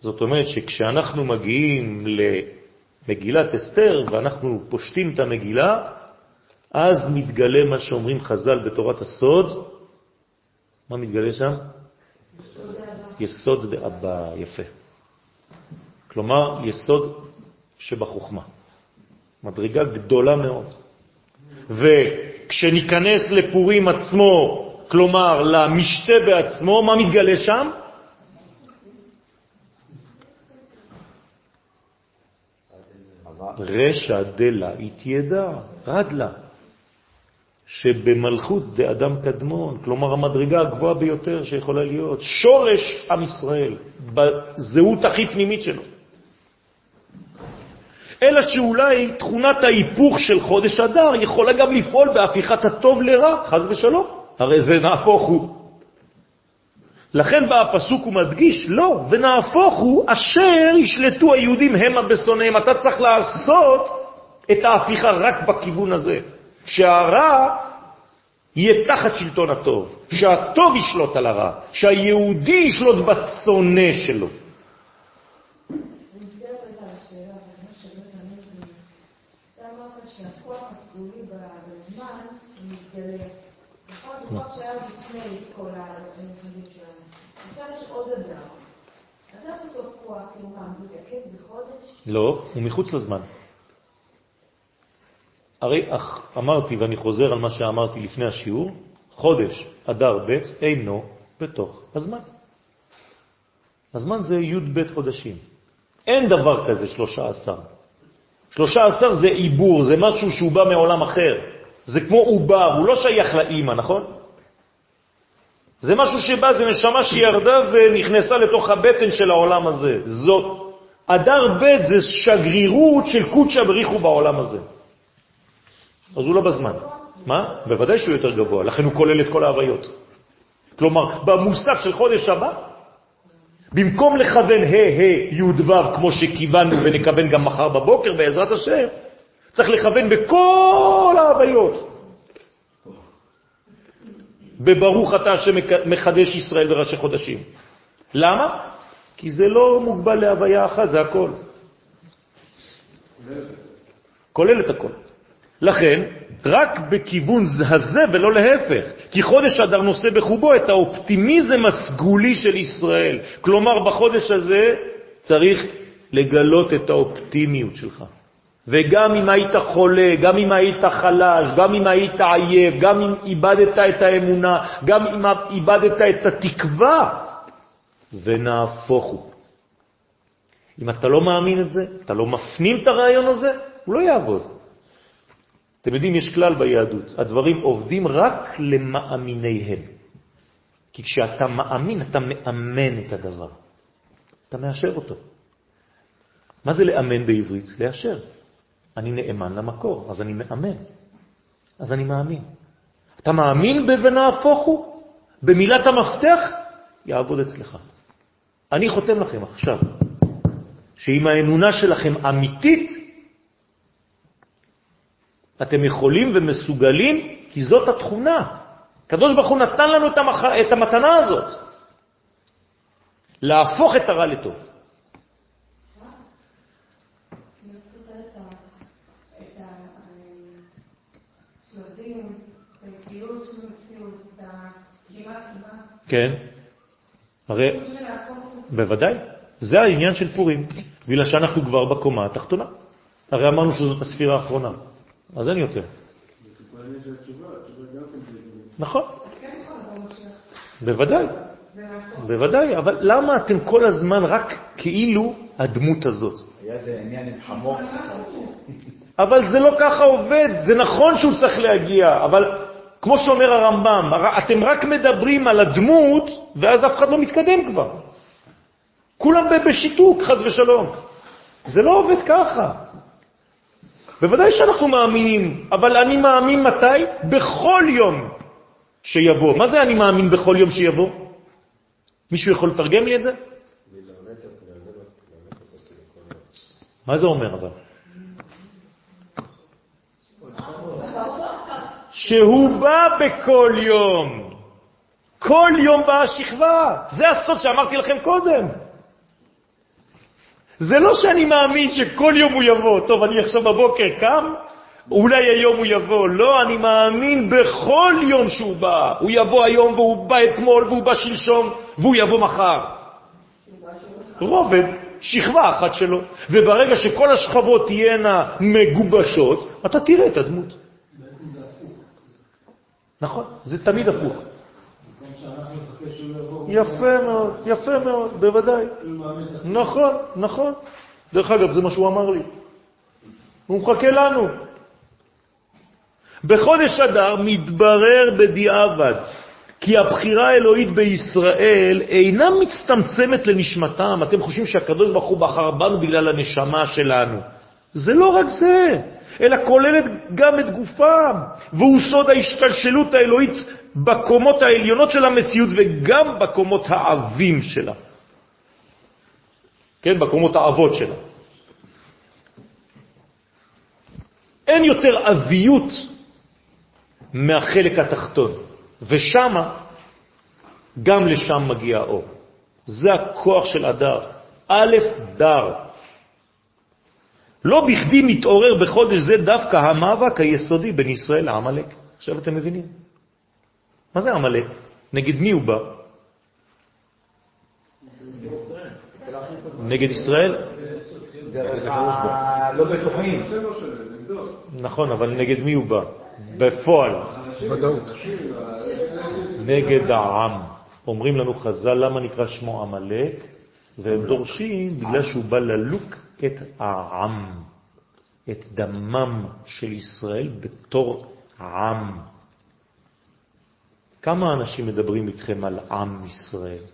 זאת אומרת שכשאנחנו מגיעים למגילת אסתר ואנחנו פושטים את המגילה, אז מתגלה מה שאומרים חז"ל בתורת הסוד, מה מתגלה שם? יסוד דאבא, יפה. כלומר, יסוד שבחוכמה. מדרגה גדולה מאוד. וכשניכנס לפורים עצמו, כלומר למשתה בעצמו, מה מתגלה שם? רשע דלה התיידע, רדלה, שבמלכות דאדם קדמון, כלומר המדרגה הגבוהה ביותר שיכולה להיות, שורש עם ישראל, בזהות הכי פנימית שלו. אלא שאולי תכונת ההיפוך של חודש אדר יכולה גם לפעול בהפיכת הטוב לרע, חז ושלום. הרי זה נהפוך הוא. לכן בא הפסוק ומדגיש, לא, ונהפוך הוא אשר ישלטו היהודים המה בשונאיהם. אתה צריך לעשות את ההפיכה רק בכיוון הזה, שהרע יהיה תחת שלטון הטוב, שהטוב ישלוט על הרע, שהיהודי ישלוט בשונא שלו. לא, הוא מחוץ לזמן. הרי אך, אמרתי, ואני חוזר על מה שאמרתי לפני השיעור, חודש אדר ב' אינו בתוך הזמן. הזמן זה י' ב' חודשים. אין דבר כזה שלושה עשר. שלושה עשר זה עיבור, זה משהו שהוא בא מעולם אחר. זה כמו עובר, הוא לא שייך לאימא, נכון? זה משהו שבא, זה נשמה שירדה ונכנסה לתוך הבטן של העולם הזה. זאת אדר ב' זה שגרירות של קודשא בריחו בעולם הזה. אז הוא לא בזמן. מה? בוודאי שהוא יותר גבוה, לכן הוא כולל את כל ההוויות. כלומר, במוסף של חודש הבא, במקום לכוון ה' ה' י' ו' כמו שכיוונו ונכוון גם מחר בבוקר בעזרת השם, צריך לכוון בכל ההוויות. בברוך אתה שמחדש ישראל וראשי חודשים. למה? כי זה לא מוגבל להוויה אחת, זה הכל. כולל את הכל. לכן, רק בכיוון הזה ולא להפך, כי חודש אדר נושא בחובו את האופטימיזם הסגולי של ישראל. כלומר, בחודש הזה צריך לגלות את האופטימיות שלך. וגם אם היית חולה, גם אם היית חלש, גם אם היית עייף, גם אם איבדת את האמונה, גם אם איבדת את התקווה, ונהפוך הוא. אם אתה לא מאמין את זה, אתה לא מפנים את הרעיון הזה, הוא לא יעבוד. אתם יודעים, יש כלל ביהדות, הדברים עובדים רק למאמיניהם. כי כשאתה מאמין, אתה מאמן את הדבר. אתה מאשר אותו. מה זה לאמן בעברית? לאשר. אני נאמן למקור, אז אני מאמן. אז אני מאמין. אתה מאמין ב"ונהפוך הוא"? במילת המפתח? יעבוד אצלך. אני חותם לכם עכשיו, שאם האמונה שלכם אמיתית, אתם יכולים ומסוגלים, כי זאת התכונה. הקדוש ברוך הוא נתן לנו את. את המתנה הזאת, להפוך את הרע לטוב. כן, הרי בוודאי, זה העניין של פורים, בגלל שאנחנו כבר בקומה התחתונה. הרי אמרנו שזאת הספירה האחרונה, אז אין יותר. נכון, בוודאי, בוודאי, אבל למה אתם כל הזמן רק כאילו הדמות הזאת? היה זה עניין עם חמור. אבל זה לא ככה עובד, זה נכון שהוא צריך להגיע, אבל כמו שאומר הרמב"ם, אתם רק מדברים על הדמות, ואז אף אחד לא מתקדם כבר. כולם בשיתוק, חז ושלום. זה לא עובד ככה. בוודאי שאנחנו מאמינים, אבל אני מאמין מתי? בכל יום שיבוא. מה זה אני מאמין בכל יום שיבוא? מישהו יכול לתרגם לי את זה? מה זה אומר אבל? שהוא בא בכל יום. כל יום באה שכבה. זה הסוד שאמרתי לכם קודם. זה לא שאני מאמין שכל יום הוא יבוא. טוב, אני עכשיו בבוקר קם, אולי היום הוא יבוא. לא, אני מאמין בכל יום שהוא בא. הוא יבוא היום והוא בא אתמול והוא בא שלשום והוא יבוא מחר. רובד, שכבה אחת שלו. וברגע שכל השכבות תהיינה מגובשות, אתה תראה את הדמות. נכון, זה תמיד הפוך. יפה מאוד, יפה מאוד, בוודאי. נכון, נכון. דרך אגב, זה מה שהוא אמר לי. הוא מחכה לנו. בחודש אדר מתברר בדיעבד כי הבחירה האלוהית בישראל אינה מצטמצמת לנשמתם. אתם חושבים שהקדוש ברוך הוא בחר בנו בגלל הנשמה שלנו. זה לא רק זה, אלא כוללת גם את גופם, והוא סוד ההשתלשלות האלוהית בקומות העליונות של המציאות וגם בקומות העבים שלה. כן, בקומות האבות שלה. אין יותר אביות מהחלק התחתון, ושם, גם לשם מגיע האור. זה הכוח של הדר. א', דר. לא בכדי מתעורר בחודש זה דווקא המאבק היסודי בין ישראל לעמלק. עכשיו אתם מבינים? מה זה עמלק? נגד מי הוא בא? נגד ישראל? לא בטוחים. נכון, אבל נגד מי הוא בא? בפועל. נגד העם. אומרים לנו חז"ל למה נקרא שמו עמלק, והם דורשים בגלל שהוא בא ללוק את העם, את דמם של ישראל בתור עם. כמה אנשים מדברים איתכם על עם ישראל?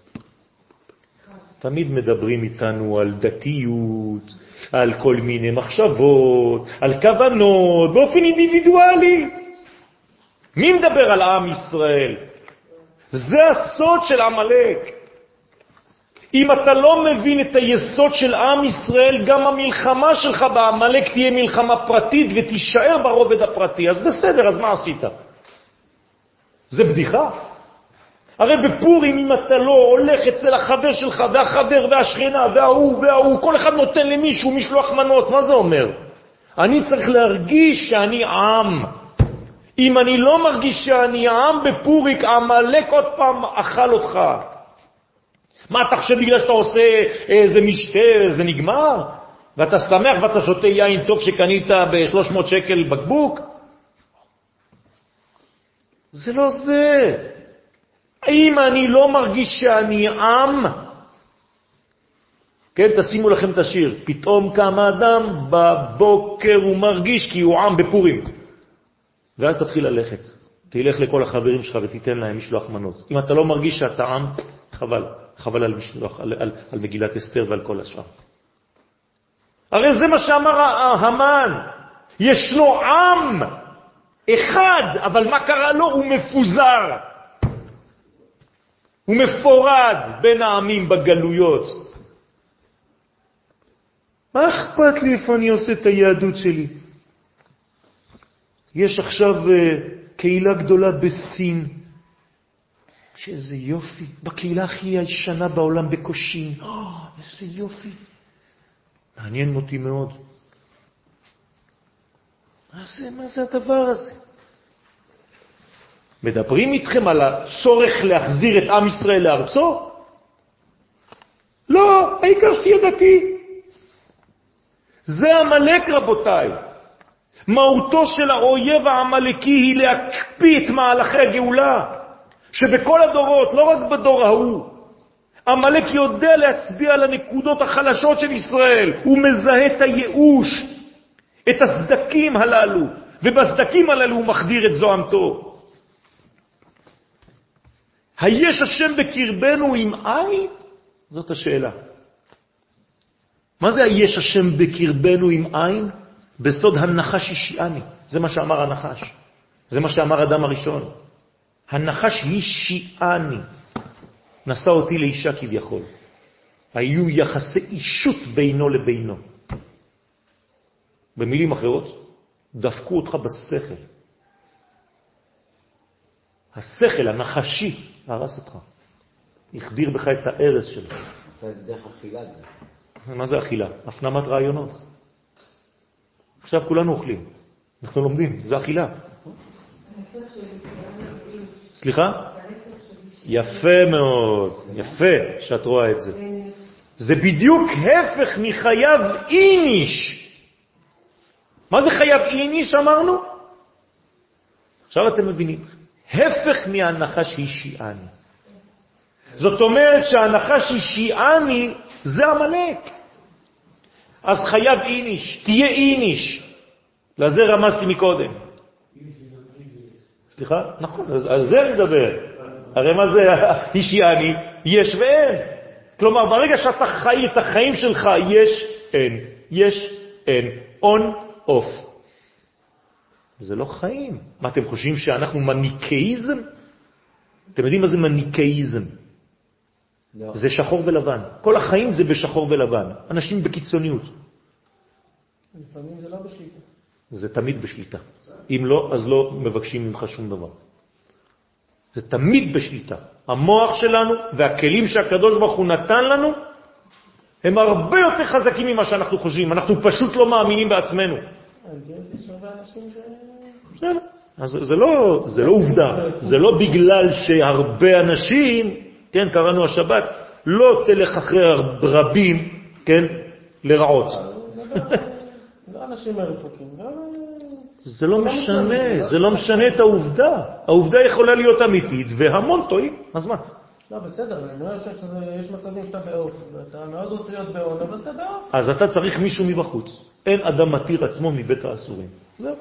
תמיד מדברים איתנו על דתיות, על כל מיני מחשבות, על כוונות, באופן אינדיבידואלי. מי מדבר על עם ישראל? זה הסוד של עמלק. אם אתה לא מבין את היסוד של עם ישראל, גם המלחמה שלך בעמלק תהיה מלחמה פרטית ותישאר ברובד הפרטי. אז בסדר, אז מה עשית? זה בדיחה. הרי בפורים, אם אתה לא הולך אצל החבר שלך, והחבר והשכנה, וההוא וההוא, כל אחד נותן למישהו משלוח מנות, מה זה אומר? אני צריך להרגיש שאני עם. אם אני לא מרגיש שאני עם בפוריק, עמלק עוד פעם אכל אותך. מה אתה חושב בגלל שאתה עושה איזה משתה, זה נגמר? ואתה שמח ואתה שותה יין טוב שקנית ב-300 שקל בקבוק? זה לא זה. אם אני לא מרגיש שאני עם, כן, תשימו לכם את השיר, פתאום קם אדם בבוקר הוא מרגיש כי הוא עם בפורים. ואז תתחיל ללכת. תלך לכל החברים שלך ותיתן להם משלוח מנות. אם אתה לא מרגיש שאתה עם, חבל. חבל על, משלוח, על, על, על מגילת אסתר ועל כל השאר. הרי זה מה שאמר המן. ישנו עם אחד, אבל מה קרה לו? הוא מפוזר. הוא מפורד בין העמים בגלויות. מה אכפת לי איפה אני עושה את היהדות שלי? יש עכשיו uh, קהילה גדולה בסין, שאיזה יופי, בקהילה הכי ישנה בעולם בקושין, oh, איזה יופי. מעניין אותי מאוד. מה זה, מה זה הדבר הזה? מדברים איתכם על הצורך להחזיר את עם ישראל לארצו? לא, העיקר שתהיה דתי. זה המלאק, רבותיי. מהותו של האויב העמלקי היא להקפיא את מהלכי הגאולה, שבכל הדורות, לא רק בדור ההוא, עמלק יודע להצביע על הנקודות החלשות של ישראל, הוא מזהה את הייאוש, את הסדקים הללו, ובסדקים הללו הוא מחדיר את זוהמתו. היש השם בקרבנו עם עין? זאת השאלה. מה זה היש השם בקרבנו עם עין? בסוד הנחש השיעני. זה מה שאמר הנחש. זה מה שאמר אדם הראשון. הנחש השיעני. נשא אותי לאישה כביכול. היו יחסי אישות בינו לבינו. במילים אחרות, דפקו אותך בשכל. השכל הנחשי הרס אותך. החדיר בך את הארס שלך. עשה את זה דרך אכילה. מה זה אכילה? הפנמת רעיונות. עכשיו כולנו אוכלים. אנחנו לומדים, זה אכילה. סליחה? יפה מאוד, יפה שאת רואה את זה. זה בדיוק הפך מחייב איניש. מה זה חייב איניש אמרנו? עכשיו אתם מבינים. הפך מהנחש שיעני. זאת אומרת שהנחש שיעני זה המלאק. אז חייב איניש, תהיה איניש. לזה רמזתי מקודם. סליחה? נכון, אז על זה אני מדבר. הרי מה זה אישיאני? יש ואין. כלומר, ברגע שאתה חי את החיים שלך, יש, אין, יש, אין, און, אוף. זה לא חיים. מה, אתם חושבים שאנחנו מניקאיזם? אתם יודעים מה זה מניקאיזם? לא. זה שחור ולבן. כל החיים זה בשחור ולבן. אנשים בקיצוניות. לפעמים זה לא בשליטה. זה תמיד בשליטה. אם לא, אז לא מבקשים ממך שום דבר. זה תמיד בשליטה. המוח שלנו והכלים שהקדוש ברוך הוא נתן לנו הם הרבה יותר חזקים ממה שאנחנו חושבים. אנחנו פשוט לא מאמינים בעצמנו. אז זה לא, זה לא עובדה, זה לא בגלל שהרבה אנשים, כן, קראנו השבת, לא תלך אחרי רבים, כן, לרעות. לא אנשים. זה לא משנה, זה לא משנה את העובדה. העובדה יכולה להיות אמיתית, והמון טועים, אז מה? לא, בסדר, אני אומר שיש מצבים שאתה בעוף, ואתה מאוד רוצה להיות בעון, אבל אתה בעוף. אז אתה צריך מישהו מבחוץ. אין אדם מתיר עצמו מבית האסורים. זהו.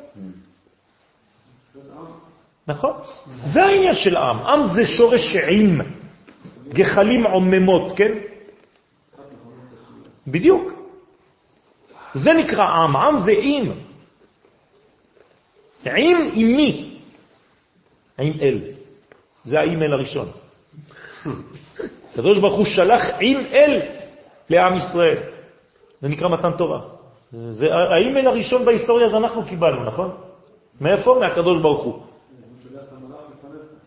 נכון? זה העניין של עם. עם זה שורש עם. גחלים עוממות, כן? בדיוק. זה נקרא עם. עם זה עם. עם עם מי? עם אל. זה האימייל הראשון. הקדוש ברוך הוא שלח עם אל לעם ישראל. זה נקרא מתן תורה. זה האימייל הראשון בהיסטוריה זה אנחנו קיבלנו, נכון? מאיפה? מהקדוש ברוך הוא.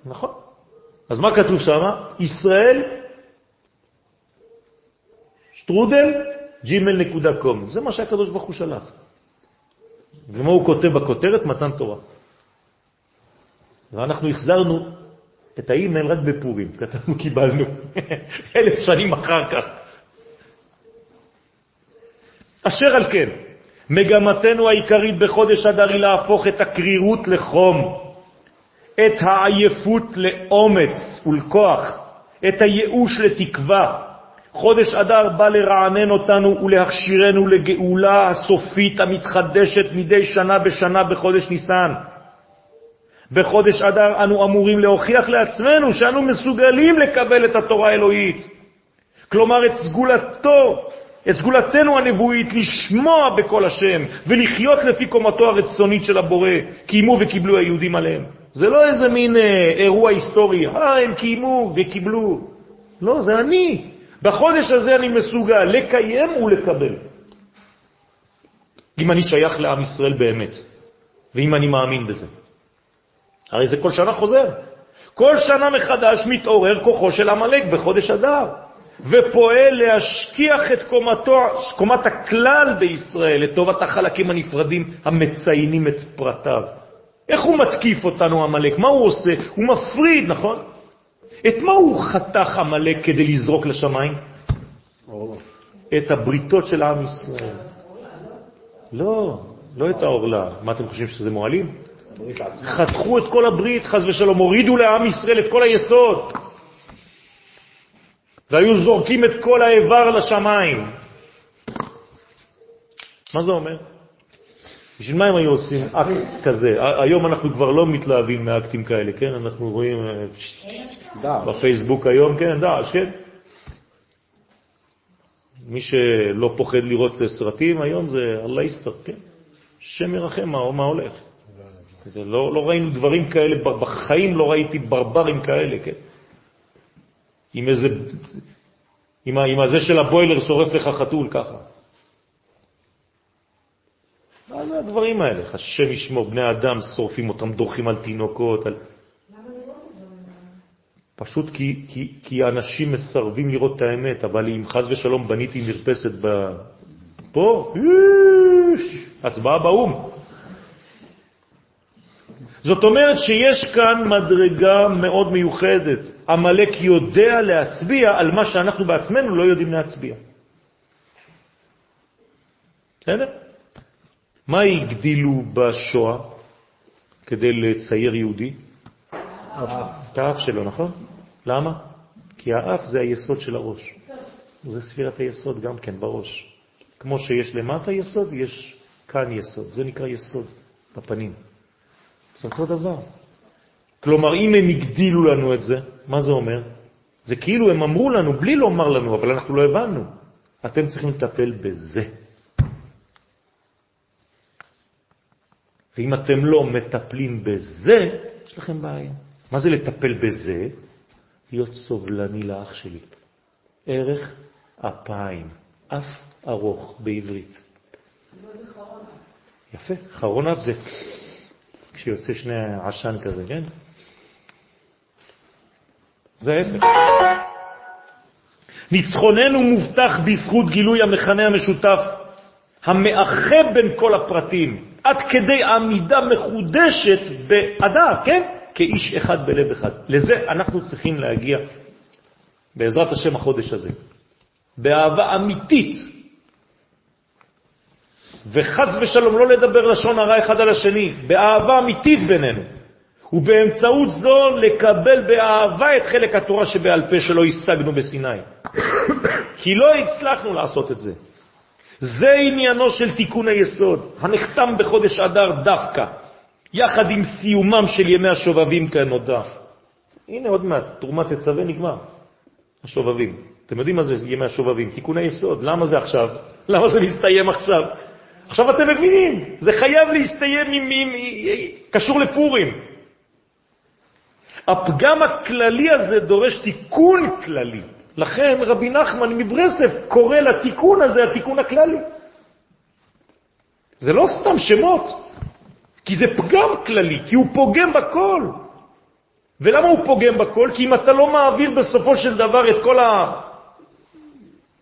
נכון. אז מה כתוב שם? ישראל שטרודל ג'ימל נקודה קום. זה מה שהקדוש ברוך הוא שלח. ומה הוא כותב בכותרת? מתן תורה. ואנחנו החזרנו את האימייל רק בפורים, כתבנו קיבלנו, אלף שנים אחר כך. אשר על כן, מגמתנו העיקרית בחודש אדר היא להפוך את הקרירות לחום, את העייפות לאומץ ולכוח, את הייאוש לתקווה. חודש אדר בא לרענן אותנו ולהכשירנו לגאולה הסופית המתחדשת מדי שנה בשנה בחודש ניסן. בחודש אדר אנו אמורים להוכיח לעצמנו שאנו מסוגלים לקבל את התורה האלוהית. כלומר, את סגולתו, את סגולתנו הנבואית, לשמוע בקול השם ולחיות לפי קומתו הרצונית של הבורא, קיימו וקיבלו היהודים עליהם. זה לא איזה מין אה, אירוע היסטורי, אה, הם קיימו וקיבלו. לא, זה אני. בחודש הזה אני מסוגל לקיים ולקבל. אם אני שייך לעם ישראל באמת, ואם אני מאמין בזה. הרי זה כל שנה חוזר. כל שנה מחדש מתעורר כוחו של המלאק בחודש אדר, ופועל להשכיח את קומתו, קומת הכלל בישראל לטובת החלקים הנפרדים המציינים את פרטיו. איך הוא מתקיף אותנו המלאק? מה הוא עושה? הוא מפריד, נכון? את מה הוא חתך המלאק כדי לזרוק לשמיים? את הבריתות של עם ישראל. לא, לא את האורלה. מה אתם חושבים שזה מועלים? חתכו את כל הברית, חז ושלום, הורידו לעם ישראל את כל היסוד. והיו זורקים את כל האיבר לשמיים. מה זה אומר? בשביל מה הם היו עושים אקט כזה? היום אנחנו כבר לא מתלהבים מאקטים כאלה, כן? אנחנו רואים אה, בפייסבוק היום, כן, דאעש, כן? מי שלא פוחד לראות סרטים היום זה אללה יסתר, כן? שם ירחם מה, מה הולך. לא, לא ראינו דברים כאלה, בחיים לא ראיתי ברברים כאלה, כן? עם איזה, עם, עם הזה של הבוילר שורף לך חתול ככה. מה זה הדברים האלה? השם ישמור, בני אדם שורפים אותם, דורכים על תינוקות. על... פשוט כי, כי, כי אנשים מסרבים לראות את האמת, אבל אם חז ושלום בניתי מרפסת ב... פה, הצבעה באום. זאת אומרת שיש כאן מדרגה מאוד מיוחדת. המלאק יודע להצביע על מה שאנחנו בעצמנו לא יודעים להצביע. בסדר? מה הגדילו בשואה כדי לצייר יהודי? את האף שלו, נכון? למה? כי האף זה היסוד של הראש. זה ספירת היסוד גם כן בראש. כמו שיש למטה יסוד, יש כאן יסוד. זה נקרא יסוד בפנים. זה אותו דבר. כלומר, אם הם הגדילו לנו את זה, מה זה אומר? זה כאילו הם אמרו לנו בלי לומר לנו, אבל אנחנו לא הבנו. אתם צריכים לטפל בזה. ואם אתם לא מטפלים בזה, יש לכם בעיה. מה זה לטפל בזה? להיות סובלני לאח שלי. ערך אפיים, אף ארוך בעברית. יפה, חרון אף זה כשיוצא שני עשן כזה, כן? זה ההפך. ניצחוננו מובטח בזכות גילוי המכנה המשותף המאחה בין כל הפרטים, עד כדי עמידה מחודשת באדם, כן? כאיש אחד בלב אחד. לזה אנחנו צריכים להגיע בעזרת השם החודש הזה. באהבה אמיתית, וחז ושלום לא לדבר לשון הרע אחד על השני, באהבה אמיתית בינינו, ובאמצעות זו לקבל באהבה את חלק התורה שבעל פה שלא השגנו בסיני. כי לא הצלחנו לעשות את זה. זה עניינו של תיקון היסוד, הנחתם בחודש אדר דווקא, יחד עם סיומם של ימי השובבים כנודע. הנה עוד מעט, תרומת תצווה נגמר, השובבים. אתם יודעים מה זה ימי השובבים? תיקון היסוד. למה זה עכשיו? למה זה מסתיים עכשיו? עכשיו אתם מבינים, זה חייב להסתיים עם, עם, עם, קשור לפורים. הפגם הכללי הזה דורש תיקון כללי. לכן רבי נחמן מברסלב קורא לתיקון הזה התיקון הכללי. זה לא סתם שמות, כי זה פגם כללי, כי הוא פוגם בכל. ולמה הוא פוגם בכל? כי אם אתה לא מעביר בסופו של דבר את כל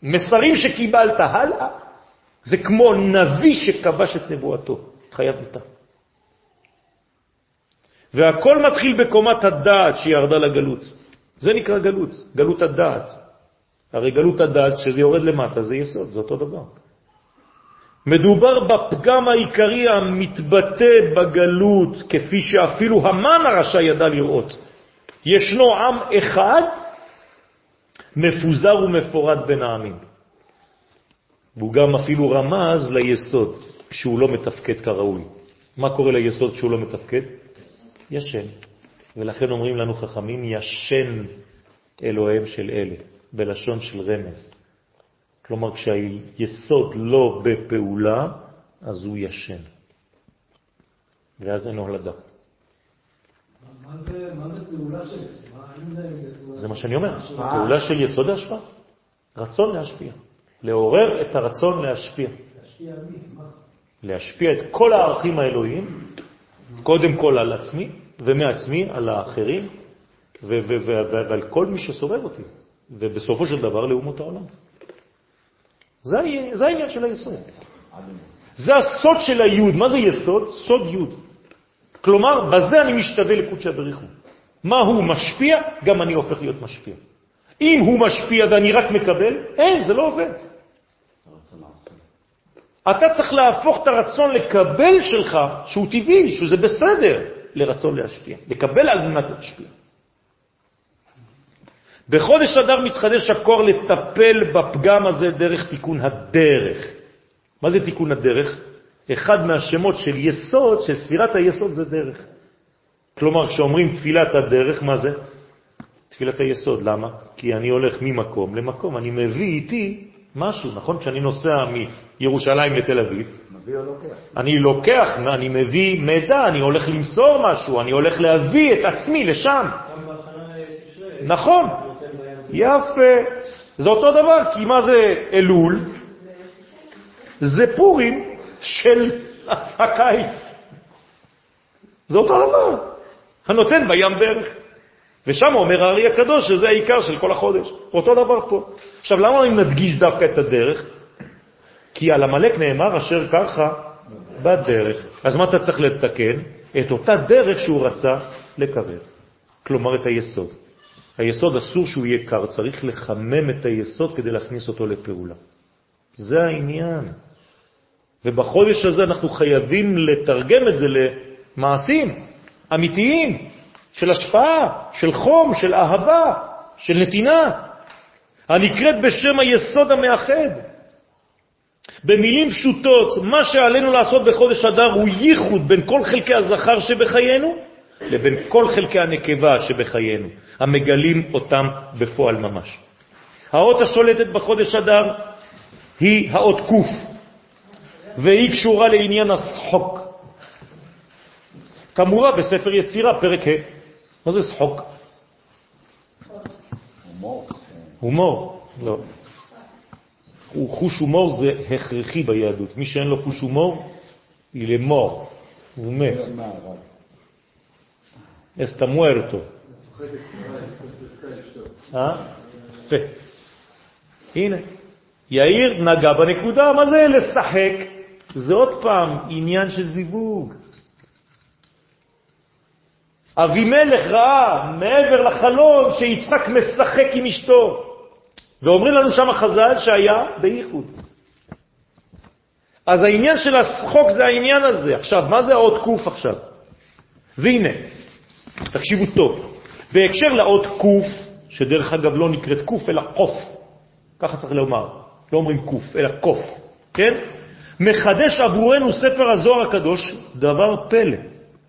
המסרים שקיבלת הלאה, זה כמו נביא שכבש את נבואתו, חייב מיתה. והכל מתחיל בקומת הדעת שירדה לגלות. זה נקרא גלות, גלות הדעת. הרי גלות הדעת, כשזה יורד למטה, זה יסוד, זה אותו דבר. מדובר בפגם העיקרי המתבטא בגלות, כפי שאפילו המן הרשע ידע לראות. ישנו עם אחד מפוזר ומפורד בין העמים. והוא גם אפילו רמז ליסוד כשהוא לא מתפקד כראוי. מה קורה ליסוד כשהוא לא מתפקד? ישן. ולכן אומרים לנו חכמים, ישן אלוהים של אלה, בלשון של רמז. כלומר, כשהיסוד לא בפעולה, אז הוא ישן. ואז אין הולדה. מה זה פעולה של... זה מה שאני אומר. פעולה של יסוד ההשפעה. רצון להשפיע. לעורר את הרצון להשפיע. להשפיע? להשפיע את כל הערכים האלוהיים, קודם כל על עצמי, ומעצמי על האחרים, ועל כל מי שסובב אותי, ובסופו של דבר לאומות העולם. זה, העניין של היסוד. זה הסוד של היוד. מה זה יסוד? סוד יוד. כלומר, בזה אני משתווה לקודשא בריחו. מה הוא משפיע? גם אני הופך להיות משפיע. אם הוא משפיע ואני רק מקבל, אין, זה לא עובד. אתה צריך להפוך את הרצון לקבל שלך, שהוא טבעי, שזה בסדר, לרצון להשפיע. לקבל על מנת להשפיע. בחודש אדר מתחדש הקור לטפל בפגם הזה דרך תיקון הדרך. מה זה תיקון הדרך? אחד מהשמות של יסוד, של ספירת היסוד זה דרך. כלומר, כשאומרים תפילת הדרך, מה זה? תפילת היסוד. למה? כי אני הולך ממקום למקום, אני מביא איתי משהו, נכון? כשאני נוסע מירושלים לתל אביב, מביא או לוקח? אני לוקח, אני מביא מידע, אני הולך למסור משהו, אני הולך להביא את עצמי לשם. נכון, יפה. זה אותו דבר, כי מה זה אלול? זה פורים של הקיץ. זה אותו דבר. הנותן בים דרך. ושם אומר הארי הקדוש שזה העיקר של כל החודש. אותו דבר פה. עכשיו, למה אני מדגיש דווקא את הדרך? כי על המלאק נאמר אשר ככה בדרך. אז מה אתה צריך לתקן? את אותה דרך שהוא רצה לקרב. כלומר, את היסוד. היסוד אסור שהוא יהיה קר, צריך לחמם את היסוד כדי להכניס אותו לפעולה. זה העניין. ובחודש הזה אנחנו חייבים לתרגם את זה למעשים אמיתיים של השפעה, של חום, של אהבה, של נתינה, הנקראת בשם היסוד המאחד. במילים פשוטות, מה שעלינו לעשות בחודש אדר הוא ייחוד בין כל חלקי הזכר שבחיינו לבין כל חלקי הנקבה שבחיינו, המגלים אותם בפועל ממש. האות השולטת בחודש אדר היא האות קוף, והיא קשורה לעניין השחוק. כמובן בספר יצירה, פרק ה'. מה זה שחוק? הומור. הומור, לא. חוש הומור זה הכרחי ביהדות. מי שאין לו חוש הומור, היא למור, הוא מת. אסתה מוארטו. אה? יפה. הנה, יאיר נגע בנקודה, מה זה לשחק? זה עוד פעם עניין של זיווג. אבימלך ראה מעבר לחלון שיצחק משחק עם אשתו. ואומרים לנו שם חז"ל שהיה בייחוד. אז העניין של השחוק זה העניין הזה. עכשיו, מה זה האות קוף עכשיו? והנה, תקשיבו טוב, בהקשר לאות קוף, שדרך אגב לא נקראת קוף אלא קוף, ככה צריך לומר, לא אומרים קוף אלא קוף, כן? מחדש עבורנו ספר הזוהר הקדוש דבר פלא,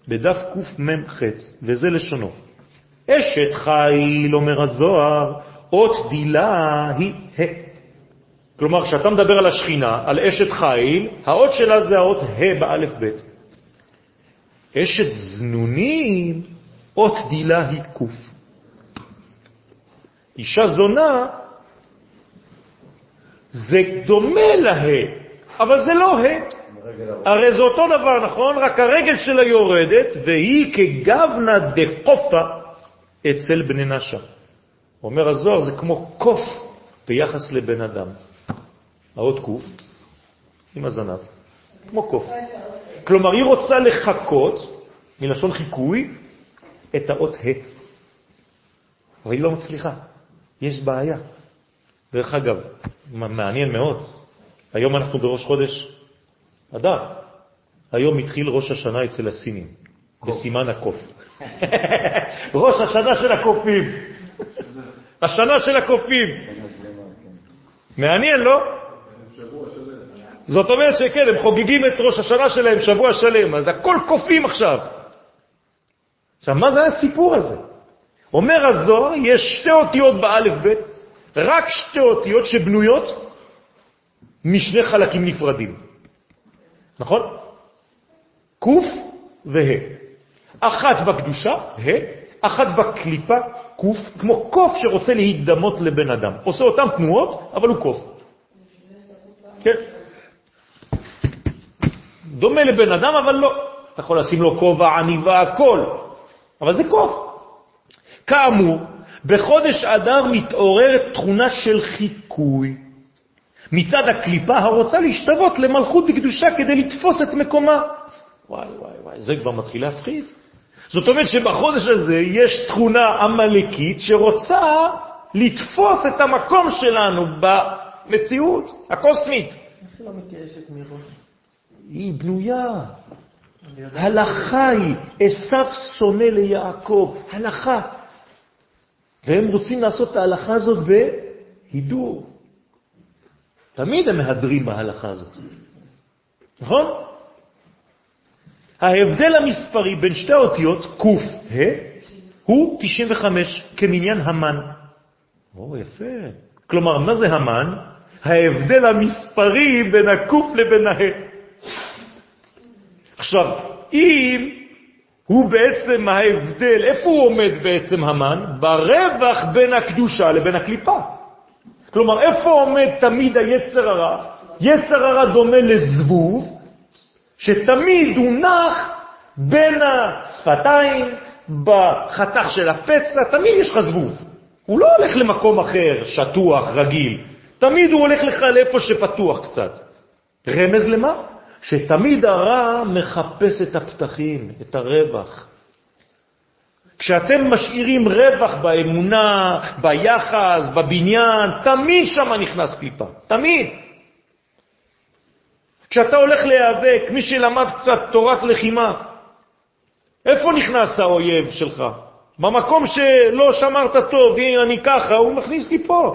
בדף קמ"ח, וזה לשונו. אשת חיל, אומר הזוהר, אות דילה היא ה. כלומר, כשאתה מדבר על השכינה, על אשת חיל, האות שלה זה האות ה באלף בית. אשת זנונים, אות דילה היא קוף. אישה זונה, זה דומה לה, אבל זה לא ה. הרי זה אותו דבר, נכון? רק הרגל שלה יורדת, והיא כגבנה דחופה אצל בני נשה. אומר הזוהר, זה כמו קוף ביחס לבן אדם. האות קוף עם הזנב, כמו קוף. כלומר, היא רוצה לחכות, מלשון חיקוי, את האות ה'. אבל היא לא מצליחה. יש בעיה. דרך אגב, מעניין מאוד, היום אנחנו בראש חודש אדר. היום התחיל ראש השנה אצל הסינים, בסימן הקוף. ראש השנה של הקופים. השנה של הקופים. מעניין, לא? זאת אומרת שכן, הם חוגגים את ראש השנה שלהם שבוע שלם, אז הכל קופים עכשיו. עכשיו, מה זה הסיפור הזה? אומר הזוהר, יש שתי אותיות באלף בית, רק שתי אותיות שבנויות משני חלקים נפרדים. נכון? קוף וה'. אחת בקדושה, ה', אחת בקליפה, קוף, כמו קוף שרוצה להידמות לבן אדם. עושה אותן תנועות, אבל הוא קוף. כן. דומה לבן אדם, אבל לא. אתה יכול לשים לו כובע, עניבה, הכל. אבל זה קוף. כאמור, בחודש אדר מתעוררת תכונה של חיקוי. מצד הקליפה הרוצה להשתוות למלכות בקדושה כדי לתפוס את מקומה. וואי, וואי, וואי, זה כבר מתחיל להפחיד. זאת אומרת שבחודש הזה יש תכונה עמלקית שרוצה לתפוס את המקום שלנו במציאות הקוסמית. איך לא מתייאשת מראש? היא בנויה. הלכה היא, עשיו שונא ליעקב, הלכה. והם רוצים לעשות את ההלכה הזאת בהידור. תמיד הם מהדרים בהלכה הזאת. נכון? ההבדל המספרי בין שתי האותיות, קוף, ה', הוא 95, כמניין המן. או, יפה. כלומר, מה זה המן? ההבדל המספרי בין הקוף לבין ה'. עכשיו, אם הוא בעצם ההבדל, איפה הוא עומד בעצם המן? ברווח בין הקדושה לבין הקליפה. כלומר, איפה עומד תמיד היצר הרע? יצר הרע דומה לזבוב, שתמיד הוא נח בין השפתיים, בחתך של הפצע, תמיד יש לך זבוב. הוא לא הולך למקום אחר, שטוח, רגיל. תמיד הוא הולך לך לאיפה שפתוח קצת. רמז למה? שתמיד הרע מחפש את הפתחים, את הרווח. כשאתם משאירים רווח באמונה, ביחס, בבניין, תמיד שם נכנס קליפה, תמיד. כשאתה הולך להיאבק, מי שלמד קצת תורת לחימה, איפה נכנס האויב שלך? במקום שלא שמרת טוב, אם אני ככה, הוא מכניס לי פה.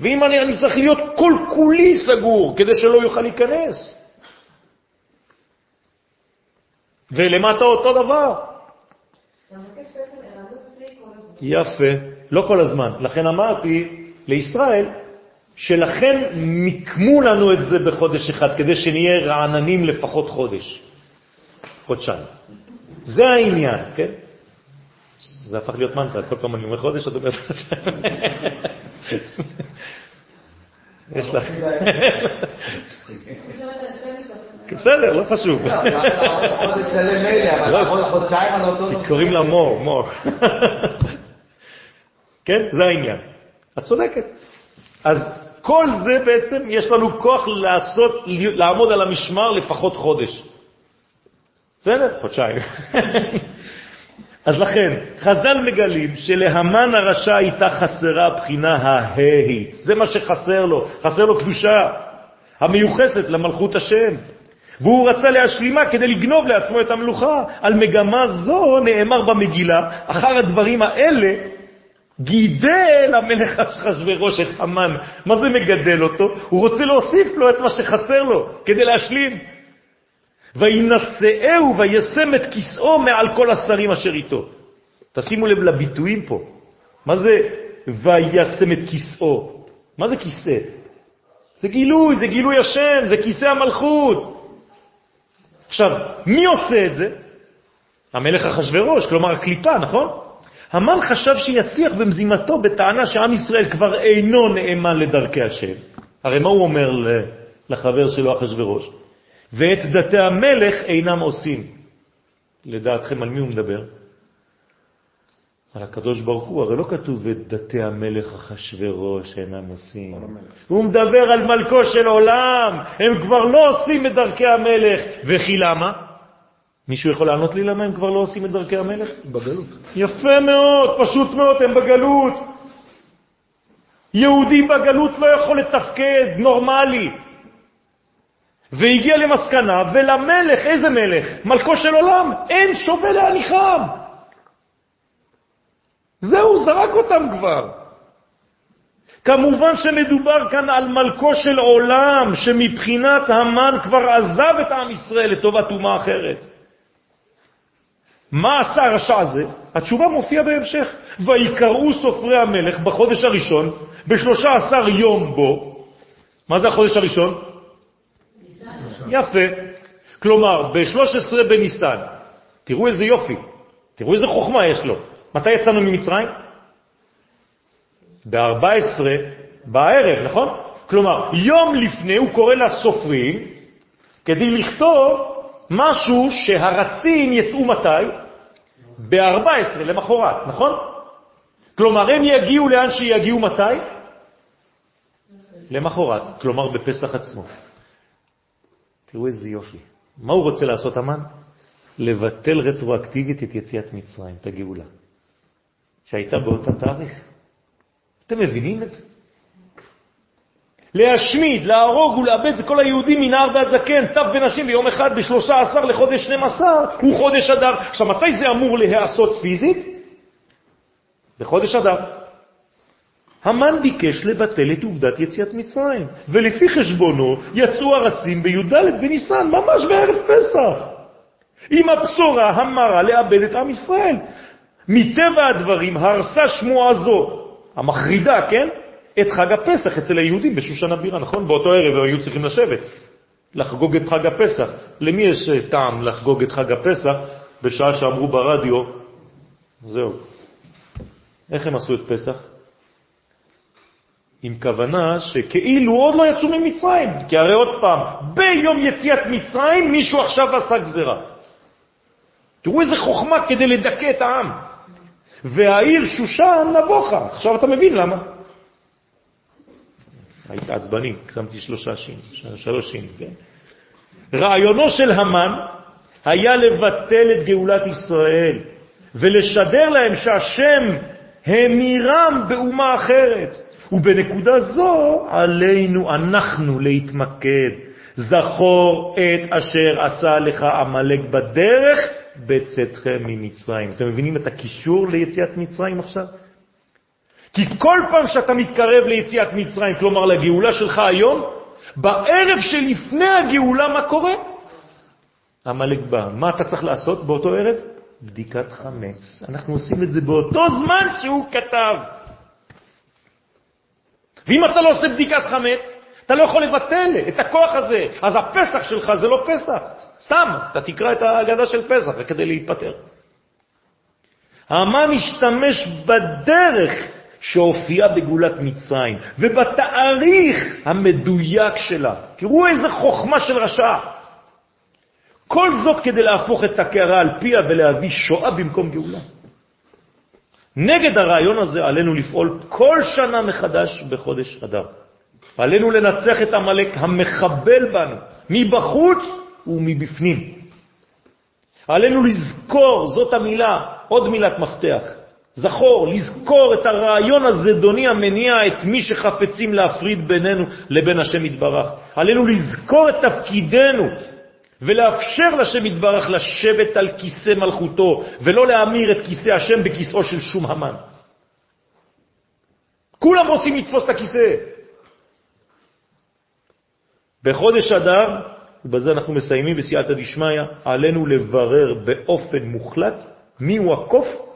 ואם אני, אני צריך להיות כל כולי סגור כדי שלא יוכל להיכנס. ולמטה אותו דבר. יפה, לא כל הזמן. לכן אמרתי לישראל, שלכן מיקמו לנו את זה בחודש אחד, כדי שנהיה רעננים לפחות חודש, חודשיים. זה העניין, כן? זה הפך להיות מנטרה, כל פעם אני אומר חודש, את אומרת יש לך... בסדר, לא חשוב. קוראים לה מור, מור. כן, זה העניין. את צודקת. אז כל זה בעצם יש לנו כוח לעשות, לעמוד על המשמר לפחות חודש. בסדר? חודשיים. אז לכן, חז"ל מגלים שלהמן הרשע הייתה חסרה הבחינה ההית. זה מה שחסר לו, חסר לו קדושה המיוחסת למלכות השם. והוא רצה להשלימה כדי לגנוב לעצמו את המלוכה. על מגמה זו נאמר במגילה, אחר הדברים האלה גידל המלך אחשוורוש את המן. מה זה מגדל אותו? הוא רוצה להוסיף לו את מה שחסר לו כדי להשלים. וינשאהו וישם את כיסאו מעל כל השרים אשר איתו. תשימו לב לביטויים פה. מה זה וישם את כיסאו? מה זה כיסא? זה גילוי, זה גילוי השם, זה כיסא המלכות. עכשיו, מי עושה את זה? המלך אחשוורוש, כלומר הקליפה, נכון? המן חשב שיצליח במזימתו בטענה שעם ישראל כבר אינו נאמן לדרכי השם. הרי מה הוא אומר לחבר שלו אחשוורוש? ואת דתי המלך אינם עושים. לדעתכם, על מי הוא מדבר? על הקדוש ברוך הוא, הרי לא כתוב את דתי המלך אחשוורוש אינם עושים. הוא מדבר על מלכו של עולם, הם כבר לא עושים את דרכי המלך. וכי למה? מישהו יכול לענות לי למה הם כבר לא עושים את דרכי המלך? בגלות. יפה מאוד, פשוט מאוד, הם בגלות. יהודי בגלות לא יכול לתפקד נורמלי. והגיע למסקנה, ולמלך, איזה מלך? מלכו של עולם, אין שווה להניחם. זהו, זרק אותם כבר. כמובן שמדובר כאן על מלכו של עולם, שמבחינת המן כבר עזב את עם ישראל לטובת אומה אחרת. מה עשה הרשע הזה? התשובה מופיעה בהמשך. ויקראו סופרי המלך בחודש הראשון, בשלושה עשר יום בו. מה זה החודש הראשון? יפה. כלומר, ב-13 בניסן, תראו איזה יופי, תראו איזה חוכמה יש לו. מתי יצאנו ממצרים? ב-14 בערב, נכון? כלומר, יום לפני הוא קורא לסופרים כדי לכתוב משהו שהרצים יצאו מתי? ב-14, למחרת, נכון? כלומר, הם יגיעו לאן שיגיעו מתי? למחרת, כלומר בפסח עצמו. תראו איזה יופי. מה הוא רוצה לעשות, המן? לבטל רטרואקטיבית את יציאת מצרים, את הגאולה, שהייתה באותה תאריך. אתם מבינים את זה? להשמיד, להרוג ולאבד את כל היהודים מנער ועד זקן, טף ונשים ביום אחד בשלושה עשר לחודש שנים עשר, הוא חודש אדר. עכשיו, מתי זה אמור להיעשות פיזית? בחודש אדר. המן ביקש לבטל את עובדת יציאת מצרים, ולפי חשבונו יצאו ארצים בי"ד בניסן, ממש בערב פסח, עם הבשורה המרה לאבד את עם ישראל. מטבע הדברים הרסה שמועה זו, המחרידה, כן? את חג הפסח אצל היהודים בשושן הבירה, נכון? באותו ערב הם היו צריכים לשבת, לחגוג את חג הפסח. למי יש אה, טעם לחגוג את חג הפסח בשעה שאמרו ברדיו, זהו. איך הם עשו את פסח? עם כוונה שכאילו עוד לא יצאו ממצרים, כי הרי עוד פעם, ביום יציאת מצרים מישהו עכשיו עשה גזרה. תראו איזה חוכמה כדי לדכא את העם. והעיר שושן נבוכה. עכשיו אתה מבין למה. הייתי עצבני, שמתי שלושה שינים, שלוש שינים, כן? רעיונו של המן היה לבטל את גאולת ישראל ולשדר להם שהשם המירם באומה אחרת. ובנקודה זו עלינו אנחנו להתמקד. זכור את אשר עשה לך עמלק בדרך בצאתכם ממצרים. אתם מבינים את הקישור ליציאת מצרים עכשיו? כי כל פעם שאתה מתקרב ליציאת מצרים, כלומר לגאולה שלך היום, בערב שלפני הגאולה מה קורה? עמלק בא. מה אתה צריך לעשות באותו ערב? בדיקת חמץ. אנחנו עושים את זה באותו זמן שהוא כתב. ואם אתה לא עושה בדיקת חמץ, אתה לא יכול לבטל את הכוח הזה. אז הפסח שלך זה לא פסח. סתם, אתה תקרא את ההגדה של פסח כדי להיפטר. המן משתמש בדרך שהופיעה בגאולת מצרים ובתאריך המדויק שלה. תראו איזה חוכמה של רשע. כל זאת כדי להפוך את הקערה על פיה ולהביא שואה במקום גאולה. נגד הרעיון הזה עלינו לפעול כל שנה מחדש בחודש אדר. עלינו לנצח את המלאק המחבל בנו, מבחוץ ומבפנים. עלינו לזכור, זאת המילה, עוד מילת מפתח, זכור, לזכור את הרעיון הזדוני המניע את מי שחפצים להפריד בינינו לבין השם יתברך. עלינו לזכור את תפקידנו ולאפשר לשם יתברך לשבת על כיסא מלכותו, ולא להמיר את כיסא השם בכיסאו של שום המן. כולם רוצים לתפוס את הכיסא. בחודש אדר, ובזה אנחנו מסיימים בסייעתא דשמיא, עלינו לברר באופן מוחלט מיהו הקוף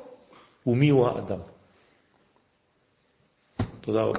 وميوا أقدم تداوى